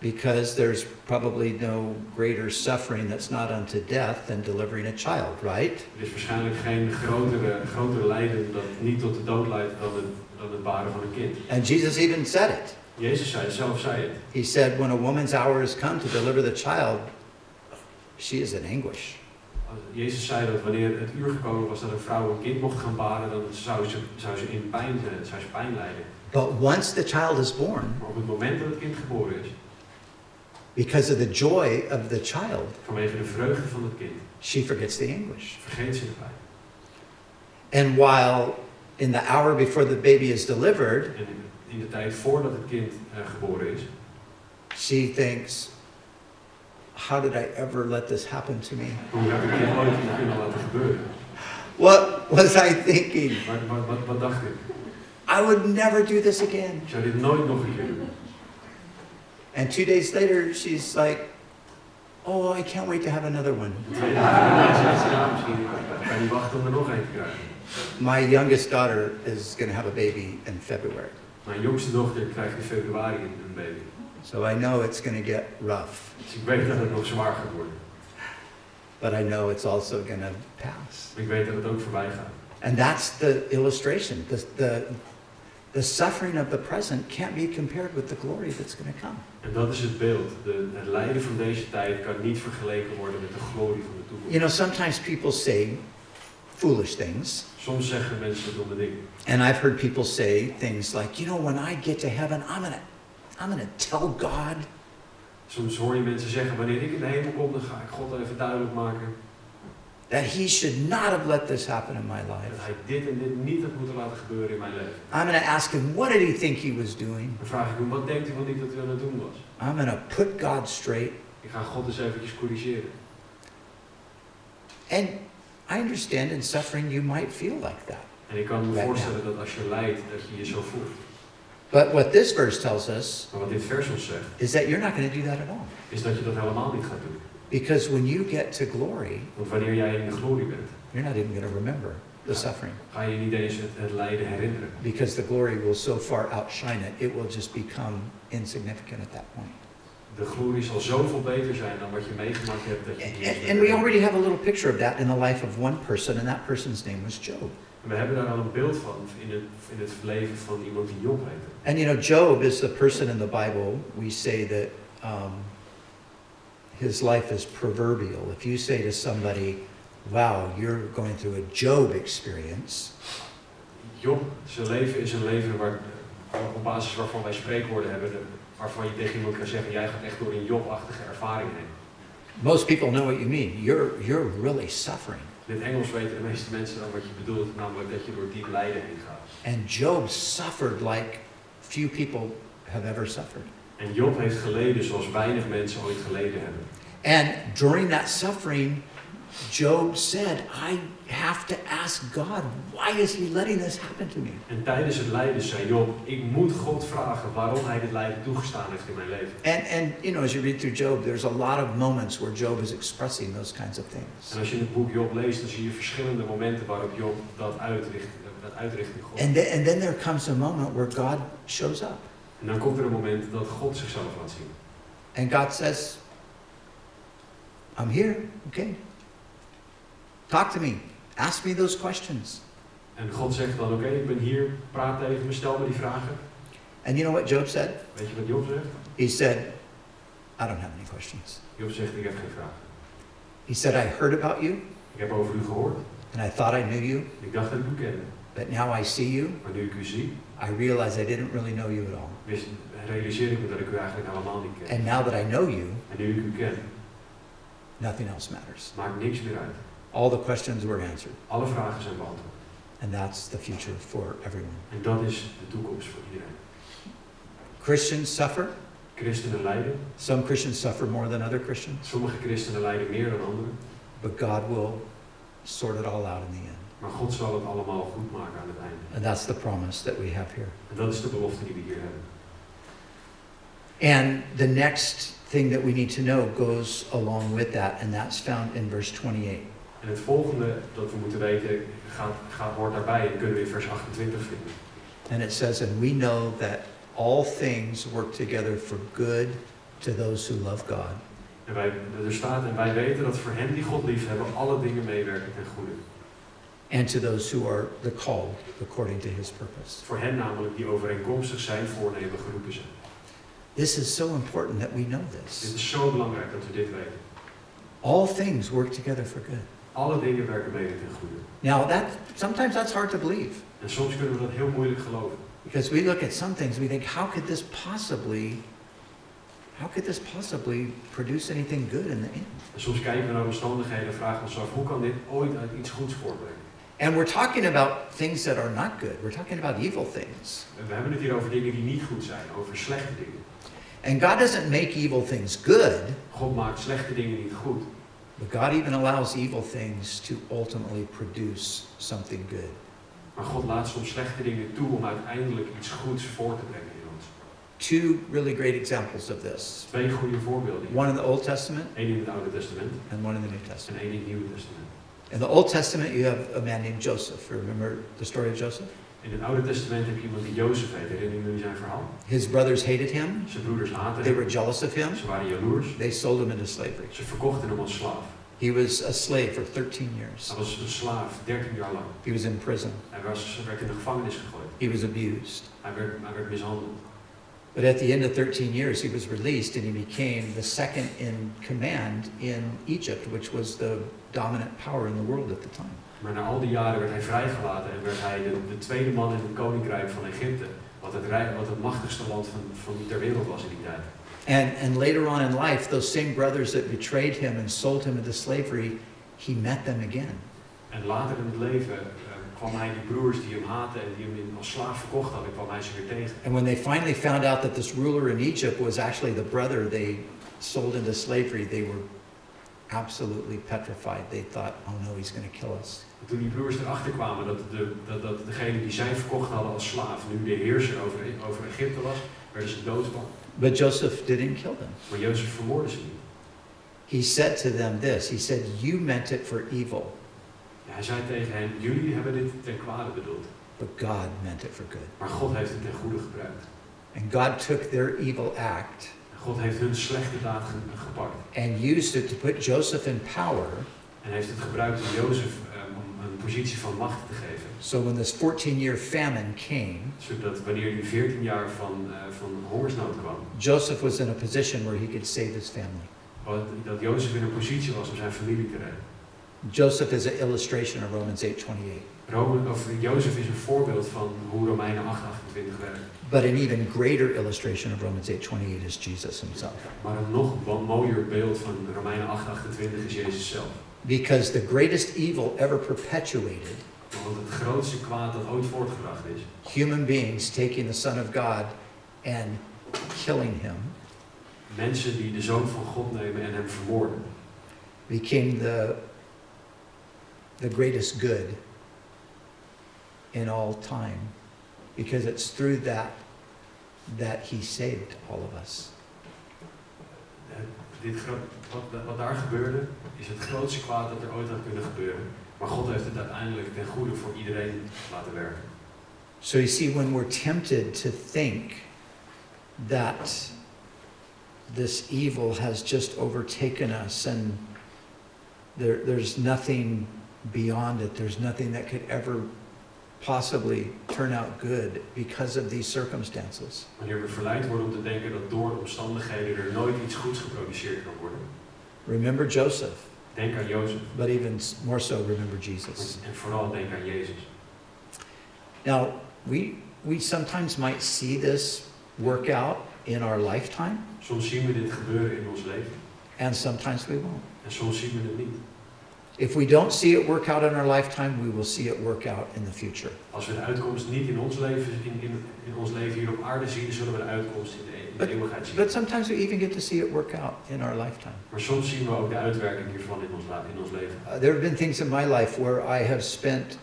Because there's probably no greater suffering that's not unto death than delivering a child, right? Er is waarschijnlijk geen grotere, grotere lijden dat niet tot de dood leidt dan het, dan het baren van een kind. And Jesus even said it. Jezus zei, zelf zei het. He said, When a woman's hour has come to deliver the child, she is in anguish. Jezus zei dat wanneer het uur gekomen was dat een vrouw een kind mocht gaan baren, dan zou ze, zou ze in pijn, zijn, zou ze pijn lijden. But once the child is born, Maar op het moment dat het kind geboren is, because of the joy of the child, vanwege de vreugde van het kind, she forgets the anguish. vergeet ze de pijn. And while in the hour before the baby is delivered, En in, de tijd voordat het kind eh, geboren is, she thinks, How did I ever let this happen to me? hoe heb ik dit ooit kunnen laten gebeuren? What was I thinking? Wat, wat, wat dacht ik? I would never do this again. Ik zou dit nooit nog een keer doen. And two days later, she's like, Oh, I can't wait to have another one. Twee dagen daarna zei ze, ja, misschien kan je niet wachten om nog een te krijgen. My youngest daughter is going to have a baby in February. Mijn jongste dochter krijgt in februari een baby. So I know it's going to get rough, Dus ik weet dat het nog zwaar gaat worden. but I know it's also going to pass. Ik weet dat het ook voorbij gaat. And that's the illustration. The, the, the suffering of the present can't be compared with the glory that's going to come. En dat is het beeld. De, het lijden van deze tijd kan niet vergeleken worden met de glorie van de toekomst. You know, sometimes people say foolish things. Soms zeggen mensen domme dingen. And I've heard people say things like, you know, when I get to heaven, I'm to I'm to tell God Soms hoor je mensen zeggen, wanneer ik in de hemel kom, dan ga ik God even duidelijk maken that he should not have let this happen in my dat life. hij dit en dit niet had moeten laten gebeuren in mijn leven. I'm going to ask him, what did he think he was doing? Dan vraag ik hem, wat denkt niet dat aan het doen was? I'm going to put God straight. Ik ga God eens eventjes corrigeren. And I understand in suffering you might feel like that. En ik kan me Right voorstellen dat als je lijdt, dat je je zo voelt. But what this verse tells us Maar wat dit vers ons zegt, is that you're not going to do that at all. is dat je dat helemaal niet gaat doen. Because when you get to glory, Want wanneer jij in de glorie bent, you're not even going to remember the suffering. ga je niet eens het, het lijden herinneren. Because the glory will so far outshine it, it will just become insignificant at that point. De glorie zal zoveel beter zijn dan wat je meegemaakt hebt dat je niet eens And, meer and we already have a little picture of that in the life of one person, and that person's name was Job. We hebben daar al een beeld van in het, in het leven van iemand die Job heette. And you know, Job is the person in the Bible, we say that um, his life is proverbial. If you say to somebody, wow, you're going through a Job experience, Job, zijn leven is een leven waar, op basis waarvan wij spreekwoorden hebben, waarvan je tegen iemand kan zeggen, jij gaat echt door een Job-achtige ervaring heen. most people know what you mean. You're, you're really suffering. In het Engels weten de meeste mensen dan wat je bedoelt, namelijk dat je door diep lijden heen gaat. And Job suffered like few people have ever suffered. En Job heeft geleden zoals weinig mensen ooit geleden hebben. And during that suffering, Job said, I have to ask God, why is he letting this happen to me? En tijdens het lijden zei Job, ik moet God vragen waarom hij dit lijden toegestaan heeft in mijn leven. And, and you know, as you read through Job, there's a lot of moments where Job is expressing those kinds of things. En als je in het boek Job leest, dan zie je verschillende momenten waarop Job dat uitricht, dat uitricht in God. And then, and then there comes a moment where God shows up. En dan komt er een moment dat God zichzelf laat zien. And God says, I'm here, okay? Talk to me. Ask me those questions. En God zegt dan, oké, ik ben hier, praat tegen me, stel me die vragen. And you know what Job said? Weet je wat Job zegt? He said, I don't have any questions. Job zegt, ik heb geen vragen. He said, I heard about you Ik heb over u gehoord. and I thought I knew you, Ik dacht dat ik u kende. but now I see you. Maar nu ik u zie, I realized I didn't really know you at all. wist, eh, realiseer ik me dat ik u eigenlijk helemaal niet ken. And now that I know you, En nu ik u ken, nothing else matters. maakt niks meer uit. All the questions were answered. Alle vragen zijn beantwoord. And that's the future for everyone. En dat is de toekomst voor iedereen. Christians suffer. Christenen lijden. Some Christians suffer more than other Christians, Sommige christenen lijden meer dan anderen. but God will sort it all out in the end. Maar God zal het allemaal goed maken aan het einde. And that's the promise that we have here. En dat is de belofte die we hier hebben. And the next thing that we need to know goes along with that, and that's found in verse 28. En het volgende dat we moeten weten gaat, gaat, hoort daarbij en kunnen we in vers 28 vinden. And it says, And we know that all things work together for good to those who love God, En wij, er staat, en wij weten dat voor hen die God lief hebben, alle dingen meewerken ten goede. And to those who are the called according to his purpose. Voor hen namelijk die overeenkomstig zijn voornemen geroepen zijn. This is so important that we know Dit this. is zo belangrijk dat we dit weten. All things work together for good. Alle dingen werken mede ten goede. Now, that sometimes that's hard to believe En soms kunnen we dat heel moeilijk geloven. because we look at some things we think, how could this possibly, how could this possibly produce anything good in the end? En soms kijken we naar omstandigheden en vragen ons af, hoe kan dit ooit uit iets goeds voortbrengen? And we're talking about things that are not good. We're talking about evil things. En we hebben het hier over dingen die niet goed zijn, over slechte dingen. And God doesn't make evil things good, God maakt slechte dingen niet goed. but God even allows evil things to ultimately produce something good. Maar God laat soms slechte dingen toe om uiteindelijk iets goeds voor te brengen in ons. Two really great examples of this Twee goede voorbeelden. one in the Old Testament Eén in het Oude Testament and one in the New en Testament. één in het Nieuwe Testament. In the Old Testament, you have a man named Joseph. Remember the story of Joseph? In het Oude Testament heb je iemand die Jozef heet. Herinneren jullie zijn verhaal? His brothers hated him, Zijn broeders haten they hem. were jealous of him, Ze waren jaloers. they sold him into slavery. Ze verkochten hem als slaaf. He was a slave for 13 years. Hij was een slaaf, 13 jaar lang. He was in prison, Hij was, werd in de gevangenis gegooid. he was abused. Hij werd, hij werd mishandeld. But at the end of 13 years, he was released and he became the second in command in Egypt, which was the dominant power in the world at the time. Maar na al die jaren werd hij vrijgelaten en werd hij de, de tweede man in het koninkrijk van Egypte. Wat het, wat het machtigste land van, van ter wereld was in die tijd. And, and later on in life, those same brothers that betrayed him and sold him into slavery, he met them again. En later in het leven eh, kwam hij die broers die hem haten en die hem in- als slaaf verkocht hadden, kwam hij ze weer tegen. And when they finally found out that this ruler in Egypt was actually the brother they sold into slavery, they were absolutely petrified. They thought, oh no, he's going to kill us. Toen die broers erachter kwamen dat, de, dat, dat degene die zij verkocht hadden als slaaf nu de heerser over, over Egypte was, werden ze doodsbang. But Joseph didn't kill them. Maar Jozef vermoordde ze niet. He said to them this He said, You meant it for evil, Ja, hij zei tegen hen, jullie hebben dit ten kwade bedoeld. but God meant it for good. Maar God heeft het ten goede gebruikt. And God took their evil act God heeft hun slechte daad ge- gepakt. and used it to put Joseph in power. En heeft het gebruikt om Jozef om een positie van macht te geven. So when this 14 year famine came, Zodat wanneer die 14 jaar van, eh, van hongersnood kwam, Joseph was in a position where he could save his family. dat Jozef in een positie was om zijn familie te redden. Joseph is an illustration of Romans 8:28. Rome, of Jozef is een voorbeeld van hoe Romeinen 8:28 werkt. But an even greater illustration of Romans 8:28 is Jesus himself. Maar een nog mooier beeld van Romeinen 8:28 is Jezus zelf. Because the greatest evil ever perpetuated, Want het grootste kwaad dat ooit voortgebracht is, human beings taking the Son of God and killing him, mensen die de zoon van God nemen en hem vermoorden, became the, the greatest good in all time. Because it's through that that he saved all of us. Dit, wat, wat daar gebeurde, is het grootste kwaad dat er ooit had kunnen gebeuren. Maar God heeft het uiteindelijk ten goede voor iedereen laten werken. So you see, when we're tempted to think that this evil has just overtaken us and there, there's nothing beyond it. There's nothing that could ever possibly turn out good because of these circumstances. Wanneer we verleid worden om te denken dat door omstandigheden er nooit iets goeds geproduceerd kan worden. Remember Joseph, Denk aan Jozef. but even more so, remember Jesus. En vooral denk aan Jezus. Now, we, we sometimes might see this work out in our lifetime, Soms zien we dit gebeuren in ons leven. and sometimes we won't. En soms zien we het niet. If we don't see it work out in our lifetime, we will see it work out in the future. Als we de uitkomst niet in ons leven, in, in, in ons leven hier op aarde zien, zullen we de uitkomst in de, in de eeuwigheid zien. But sometimes we even get to see it work out in our lifetime. Maar soms zien we ook de uitwerking hiervan in ons, in ons leven. Uh, there have been things in my life where I have spent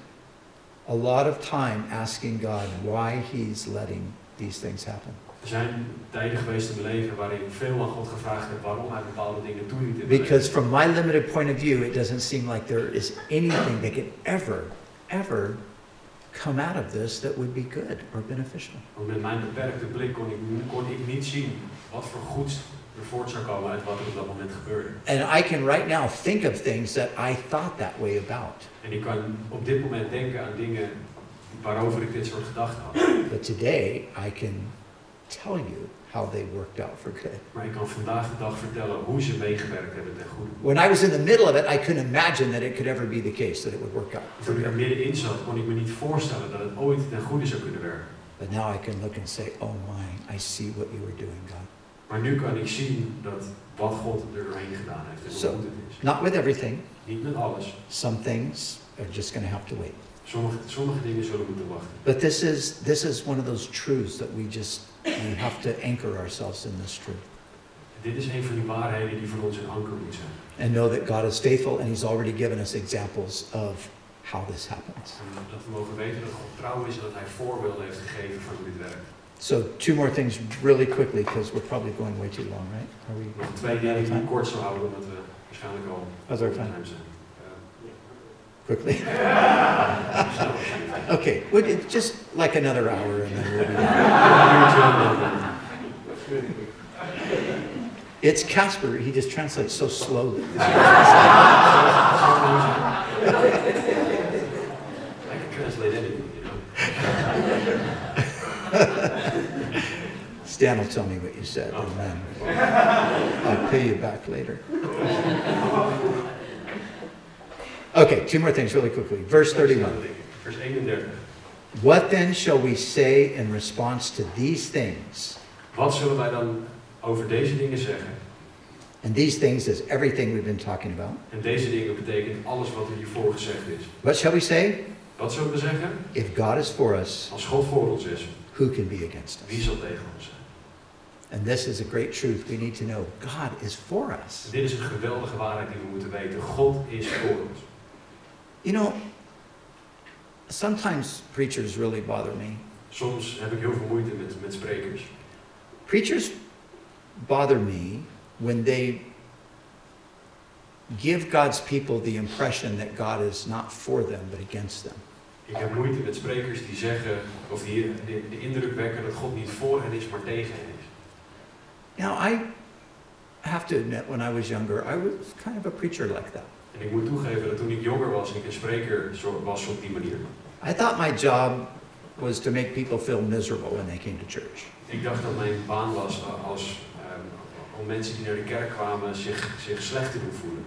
a lot of time asking God why He's letting these things happen. Er zijn tijden geweest in mijn leven waarin ik veel aan God gevraagd heb waarom hij bepaalde dingen toeliet Because from my limited point of view, it doesn't seem like there is anything that can ever, ever come out of this that would be good or beneficial. Want met mijn beperkte blik kon ik, kon ik niet zien wat voor goeds er voort zou komen uit wat er op dat moment gebeurde. And I can right now think of things that I thought that way about. En ik kan op dit moment denken aan dingen waarover ik dit soort gedachten had. But today, I can tell you how they worked out for good. Maar ik kan vandaag de dag vertellen hoe ze meegewerkt hebben ten goede. When I was in the middle of it, I couldn't imagine that it could ever be the case that it would work out. Toen ik er middenin zat, kon ik me niet voorstellen dat het ooit ten goede zou kunnen werken. But now I can look and say, oh my, I see what you were doing, God. Maar nu kan ik zien dat wat God er doorheen gedaan heeft en hoe goed het is. Not with everything. Niet met alles. Some things are just going to have to wait. Sommige, sommige dingen zullen moeten wachten. But this is this is one of those truths that we just we have to anchor ourselves in this truth Dit is een van die waarheden die voor ons een anker moet zijn. and know that God is faithful and He's already given us examples of how this happens. En dat we mogen weten dat God trouw is en dat hij voorbeelden heeft gegeven van hoe dit werkt. So two more things really quickly because we're probably going way too long, right? Are we Nog twee dingen die kort zal houden, omdat we waarschijnlijk al That's our over time. time zijn. Quickly? <laughs> Okay, well, it- just like another hour and then we'll be done. Een uurtje en dan- It's Casper. He just translates so slowly. <laughs> I can translate anything, you know. Stan will tell me what you said, and then I'll pay you back later. Okay, two more things really quickly. Verse 31. Vers 31. What then shall we say in response to these things? Wat zullen wij dan over deze dingen zeggen? And these things is everything we've been talking about. En deze dingen betekent alles wat er hiervoor gezegd is. What shall we say? Wat zullen we zeggen? If God is for us, Als God voor ons is, who can be against wie us? zal tegen ons zijn? And this is a great truth we need to know. God is for us. Dit is een geweldige waarheid die we moeten weten. God is voor ons. You know, sometimes preachers really bother me. Soms heb ik heel veel moeite met, met sprekers. Preachers bother me when they give God's people the impression that God is not for them but against them. Ik heb moeite met sprekers die zeggen, of die de, de indruk wekken dat God niet voor hen is, maar tegen hen is. Now, I have to admit, when I was younger, I was kind of a preacher like that. En ik moet toegeven dat toen ik jonger was, ik een spreker was op die manier. I thought my job was to make people feel miserable when they came to church. Ik dacht dat mijn baan was als, ehm, om mensen die naar de kerk kwamen zich, zich slecht te doen voelen.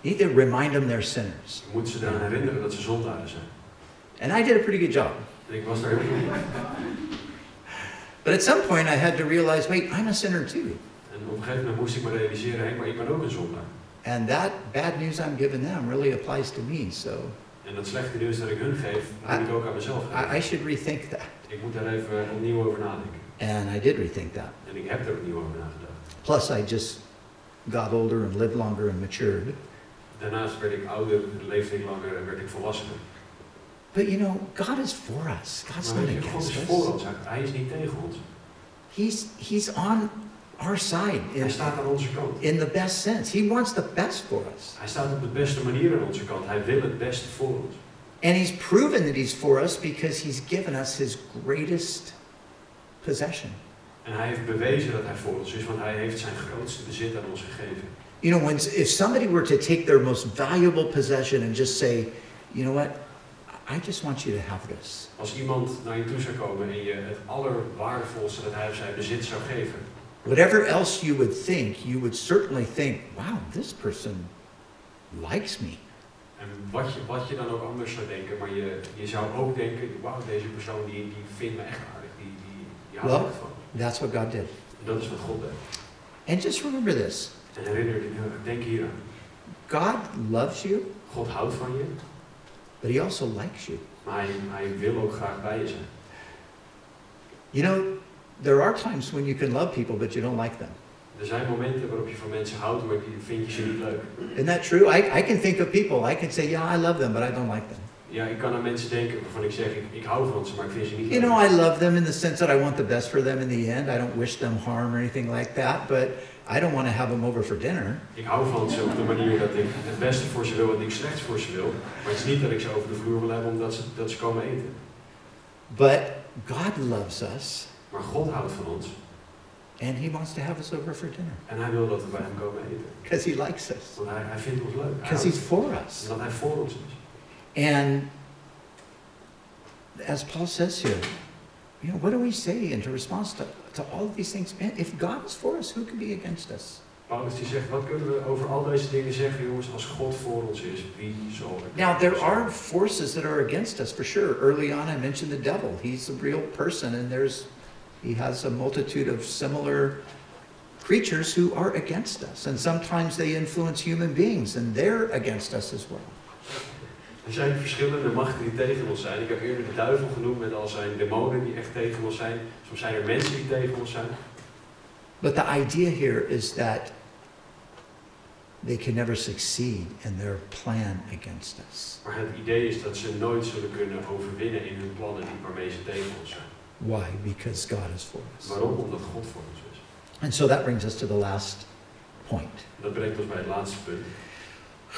You need to remind them they're sinners. Je moet ze eraan herinneren dat ze zondaren zijn. And I did a pretty good job. En ik was daar heel goed. But at some point, I had to realize wait, I'm a sinner too. En op een gegeven moment moest ik me realiseren, hé, maar ik ben ook een zondaar. And that bad news I'm giving them really applies to me. So En dat slechte nieuws dat ik hun geef, moet ik ook aan mezelf geven. I, I should rethink that. Ik moet daar even opnieuw over nadenken. And I did rethink that. En ik heb er opnieuw over nagedacht. Plus, I just got older and lived longer and matured. Daarnaast werd ik ouder, leefde ik langer en werd ik volwassener. But you know, God is for us. God's Maar not weet je, God against is voor us. ons. Hij is niet tegen ons. He's, he's on our side Hij in, staat aan onze kant. in the best sense. He wants the best for us. Hij staat op de beste manier aan onze kant. Hij wil het beste voor ons. And he's proven that he's for us because he's given us his greatest possession. En hij heeft bewezen dat hij voor ons is, want hij heeft zijn grootste bezit aan ons gegeven. You know, when if somebody were to take their most valuable possession and just say, you know what, I just want you to have this. Als iemand naar je toe zou komen en je het allerwaardevolste dat hij of zij bezit zou geven, Whatever else you would think, you would certainly think, wow, this person likes me. en wat je, wat je dan ook anders zou denken, maar je, je zou ook denken, wauw, deze persoon die, die vindt me echt aardig, die, die, die houdt Wel. echt van. That's what God did. En dat is wat God deed. And just remember this En herinner denk hier aan. God loves you, God houdt van je, but He also likes you. maar hij, hij wil ook graag bij je zijn. You know, there are times when you can love people, but you don't like them. Er zijn momenten waarop je van mensen houdt, maar vind je ze niet leuk. Isn't that true? I, I can think of people, I can say, yeah, I love them, but I don't like them. Ja, ik kan aan mensen denken waarvan ik zeg, ik, ik hou van ze, maar ik vind ze niet You leuk. know, I love them in the sense that I want the best for them in the end. I don't wish them harm or anything like that, but I don't want to have them over for dinner. Ik hou van ze op de manier dat ik het beste voor ze wil en niks slechts voor ze wil. Maar het is niet dat ik ze over de vloer wil hebben omdat ze, dat ze komen eten. But God loves us, Maar God houdt van ons and He wants to have us over for dinner en hij wil dat we bij hem komen eten. because He likes us, Want hij, hij vindt ons leuk. Because He's for us. En dat hij voor ons is. And as Paul says here, you know, what do we say in response to, to all of these things? Man, if God is for us, who can be against us? Paulus die zegt, wat kunnen we over al deze dingen zeggen, jongens, als God voor ons is, wie zal er Now, there are forces that are against us for sure. Early on, I mentioned the devil. He's a real person, and there's, he has a multitude of similar creatures who are against us. And sometimes they influence human beings, and they're against us as well. Er zijn verschillende machten die tegen ons zijn. Ik heb eerder de duivel genoemd met al zijn demonen die echt tegen ons zijn. Soms zijn er mensen die tegen ons zijn. But the idea here is that they can never succeed in their plan against us. Maar het idee is dat ze nooit zullen kunnen overwinnen in hun plannen die waarmee ze tegen ons zijn. Why? Because God is for us. Waarom? Omdat God voor ons is. And so that brings us to the last point. Dat brengt ons bij het laatste punt.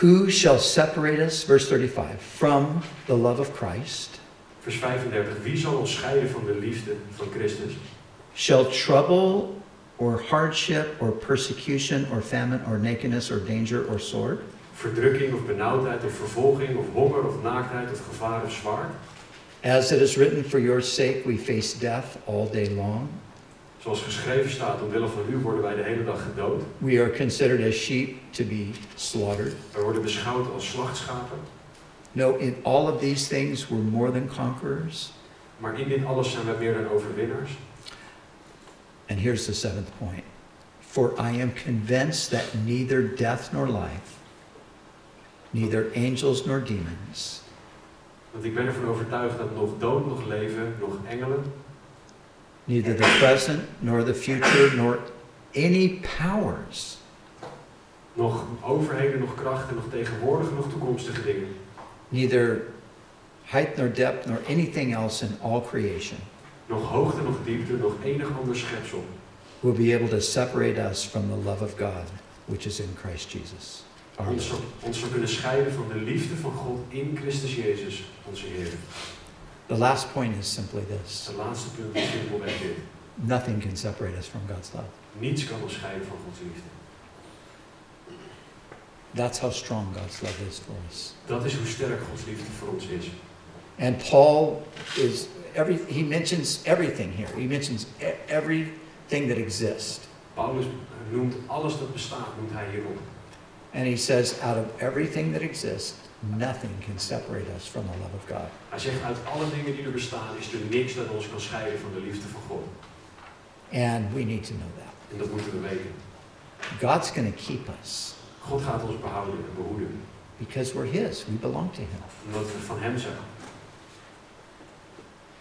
Who shall separate us, verse 35, from the love of Christ? Vers 35. Wie zal ons scheiden van de liefde van Christus? Shall trouble or hardship or persecution or famine or nakedness or danger or sword? Verdrukking of benauwdheid of vervolging of honger of naaktheid of gevaar of zwaard? As it is written, for your sake we face death all day long. Zoals geschreven staat, omwille van u worden wij de hele dag gedood. We are considered as sheep to be slaughtered. Wij worden beschouwd als slachtschapen. No, in all of these things we're more than conquerors. Maar in dit alles zijn wij meer dan overwinnaars. And here's the seventh point. For I am convinced that neither death nor life, neither angels nor demons, Want ik ben ervan overtuigd dat nog dood, nog leven, nog engelen, neither the present nor the future nor any powers, nog overheden, nog krachten, nog tegenwoordige, nog toekomstige dingen, neither height nor depth nor anything else in all creation nog hoogte, nog diepte, nog enig ander schepsel, will be able to separate us from the love of God, which is in Christ Jesus. Ons, Lord. ons zou kunnen scheiden van de liefde van God in Christus Jezus, onze Heer. The last point is simply this Het laatste punt is simpelweg dit. nothing can separate us from God's love. Niets kan ons scheiden van Gods liefde. That's how strong God's love is for us. Dat is hoe sterk Gods liefde voor ons is. And Paul is every he mentions everything here. He mentions e- everything that exists. Paulus noemt alles dat bestaat, noemt hij hierop. And he says out of everything that exists, nothing can separate us from the love of God. Hij zegt, uit alle dingen die er bestaan, is er niks dat ons kan scheiden van de liefde van God. And we need to know that. En dat moeten we weten. God's going to keep us God gaat ons behouden en behoeden. because we're his. We belong to him. Omdat we van Hem zijn.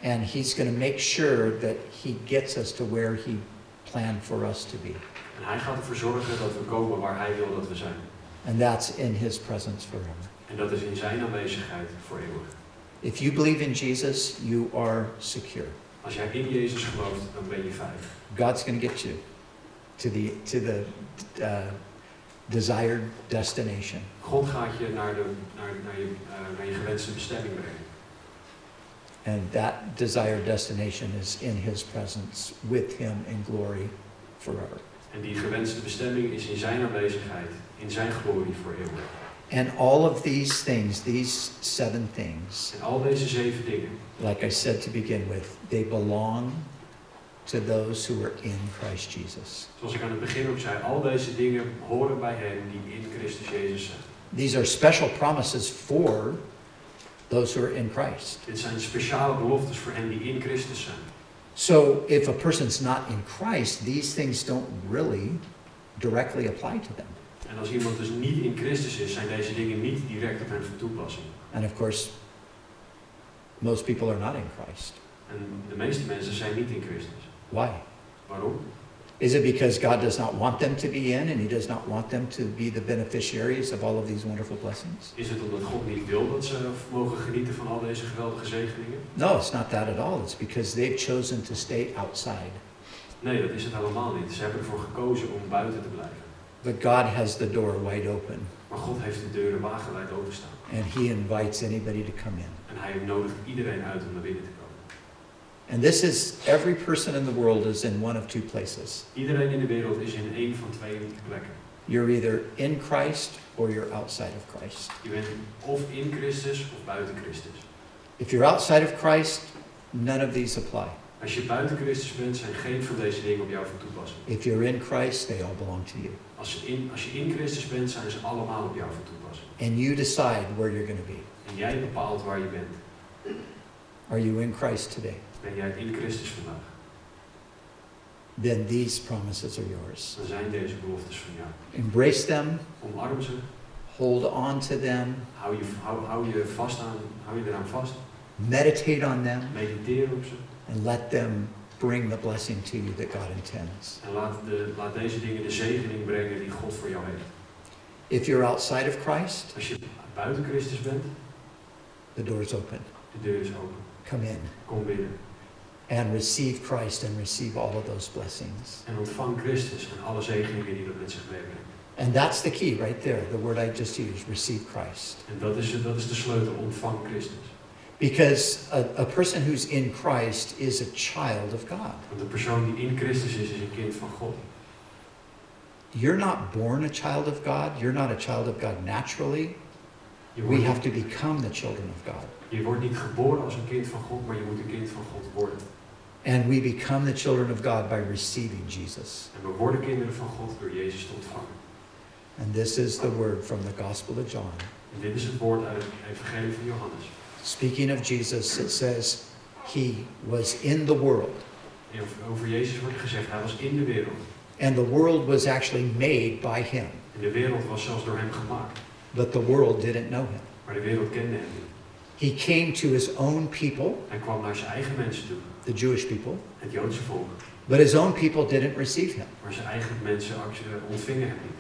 And he's going to make sure that he gets us to where he planned for us to be. En Hij gaat ervoor zorgen dat we komen waar Hij wil dat we zijn. And that's in his presence forever. En dat is in Zijn aanwezigheid voor eeuwig. If you believe in Jesus, you are secure. Als jij in Jezus gelooft, dan ben je veilig. God's going to get you to the, to the uh, desired destination. God gaat je naar, de, naar, naar, je, eh, naar je gewenste bestemming brengen. And that desired destination is in his presence with him in glory forever. En die gewenste bestemming is in zijn aanwezigheid, in zijn glorie voor eeuwig. And all of these things, these seven things, En al deze zeven dingen, like I said to begin with, they belong to those who are in Christ Jesus. zoals ik aan het begin ook zei, al deze dingen horen bij hen die in Christus Jezus zijn. These are special promises for those who are in Christ. Dit zijn speciale beloftes voor hen die in Christus zijn. So if a person's not in Christ, these things don't really directly apply to them. En als iemand dus niet in Christus is, zijn deze dingen niet direct op hen van toepassing. And of course, most people are not in Christ. En de meeste mensen zijn niet in Christus. Why? Waarom? Is it because God does not want them to be in and He does not want them to be the beneficiaries of all of these wonderful blessings? Is het omdat God niet wil dat ze mogen genieten van al deze geweldige zegeningen? No, it's not that at all. It's because they've chosen to stay outside. Nee, dat is het helemaal niet. Ze hebben ervoor gekozen om buiten te blijven. But God has the door wide open Maar God heeft de deuren wagenwijd openstaan. and He invites anybody to come in. En hij nodigt iedereen uit om naar binnen te komen. And this is every person in the world is in one of two places. Iedereen in de wereld is in één van twee plekken. You're either in Christ or you're outside of Christ. Je bent of in Christus of buiten Christus. If you're outside of Christ, none of these apply. Als je buiten Christus bent, zijn geen van deze dingen op jou van toepassing. If you're in Christ, they all belong to you. Als je, in, als je in Christus bent, zijn ze allemaal op jou van toepassing. And you decide where you're going to be. En jij bepaalt waar je bent. Are you in Christ today? Ben jij in Christus vandaag? Then these promises are yours. Dan zijn deze beloftes van jou. Embrace them, Omarm ze. hold on to them, Hou je, hou, hou je vast aan, hou je eraan vast. meditate on them, Mediteer op ze. And let them bring the blessing to you that God intends. En laat, de, laat deze dingen de zegening brengen die God voor jou heeft. If you're outside of Christ, Als je buiten Christus bent, the door's open. de deur is open. Come in Kom binnen. and receive Christ and receive all of those blessings. En ontvang Christus en alle zegeningen die dat met zich meebrengt. And that's the key right there, the word I just used, receive Christ. En dat is, dat is de sleutel. Ontvang Christus. Because a, a person who's in Christ is a child of God. Want de persoon die in Christus is, is een kind van God. You're not born a child of God. You're not a child of God naturally. We have to become the children of God. je wordt niet geboren als een kind van God, maar je moet een kind van God worden. And we become the children of God by receiving Jesus. En we worden kinderen van God door Jezus te ontvangen. And this is the word from the Gospel of John. En dit is het woord uit het evangelie van Johannes. Speaking of Jesus, it says, He was in the world. Over- Jezus wordt gezegd, hij was in de wereld. And the world was actually made by Him. En de wereld was zelfs door hem gemaakt. But the world didn't know Him. Maar de wereld kende hem niet. He came to His own people, Hij kwam naar zijn eigen mensen toe, the Jewish people, het Joodse volk. but His own people didn't receive Him. Maar zijn eigen mensen eh, ontvingen hem niet.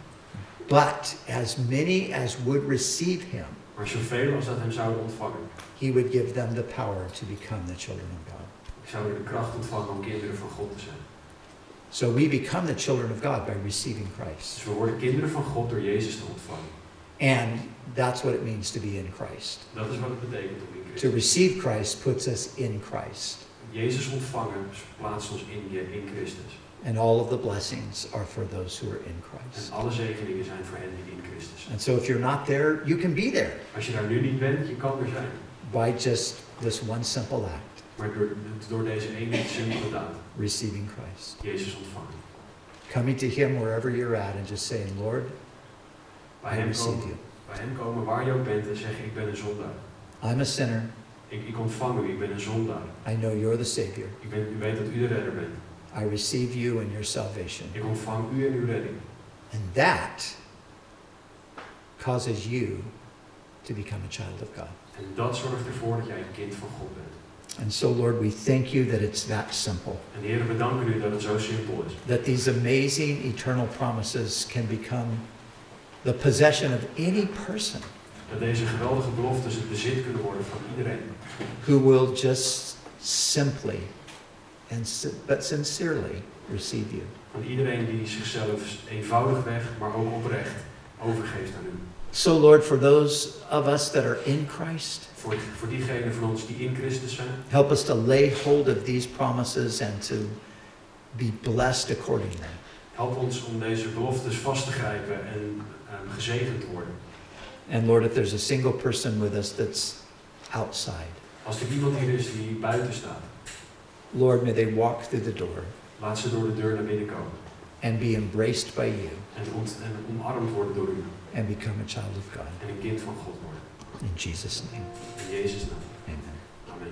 But as many as would receive Him, Maar zoveel als dat hem zouden ontvangen, He would give them the power to become the children of God. zouden de kracht ontvangen om kinderen van God te zijn. So we become the children of God by receiving Christ. Dus we worden kinderen van God door Jezus te ontvangen. And that's what it means to be in Christ. Dat is wat het betekent om in To receive Christ puts us in Christ. Jezus ontvangen plaatst ons in, je- in Christus. And all of the blessings are for those who are in En Christ. alle zegeningen zijn voor hen die in Christus. And so if you're not there, you can be there Als je daar nu niet bent, je kan er zijn. by just this one simple act, Maar door, door deze ene simpele daad, receiving Christ. Jezus ontvangen. Coming to Him wherever you're at and just saying, Lord, Bij I hem, receive komen, you. bij hem komen waar je ook bent en zeggen, ik ben een zondaar. I'm a sinner. Ik, ik ontvang u, ik ben een zondaar. I know you're the Savior. Ik ben, u weet dat u de redder bent. I receive you and your salvation. Ontvang u en uw redding. And that causes you to become a child of God. En dat zorgt ervoor dat jij een kind van God bent. And so, Lord, we thank you that it's that simple, En Heer, we danken u dat het zo simpel is. that these amazing eternal promises can become the possession of any person Dat deze geweldige beloftes het bezit kunnen worden van iedereen. who will just simply and but sincerely receive you. Van iedereen die zichzelf eenvoudigweg, maar ook oprecht overgeeft aan u. So, Lord, for those of us that are in Christ, Voor, voor diegenen van ons die in Christus zijn, help us to lay hold of these promises and to be blessed accordingly. Help ons om deze beloftes vast te grijpen en ehm, gezegend te worden. And Lord, if there's a single person with us that's outside, Als er iemand hier is die buiten staat, Lord, may they walk through the door laat ze door de deur naar binnen komen. and be embraced by you En, ont, en omarmd worden door u. and become a child of God. En een kind van God worden. In Jesus' name, In Jezus' naam. amen. Amen.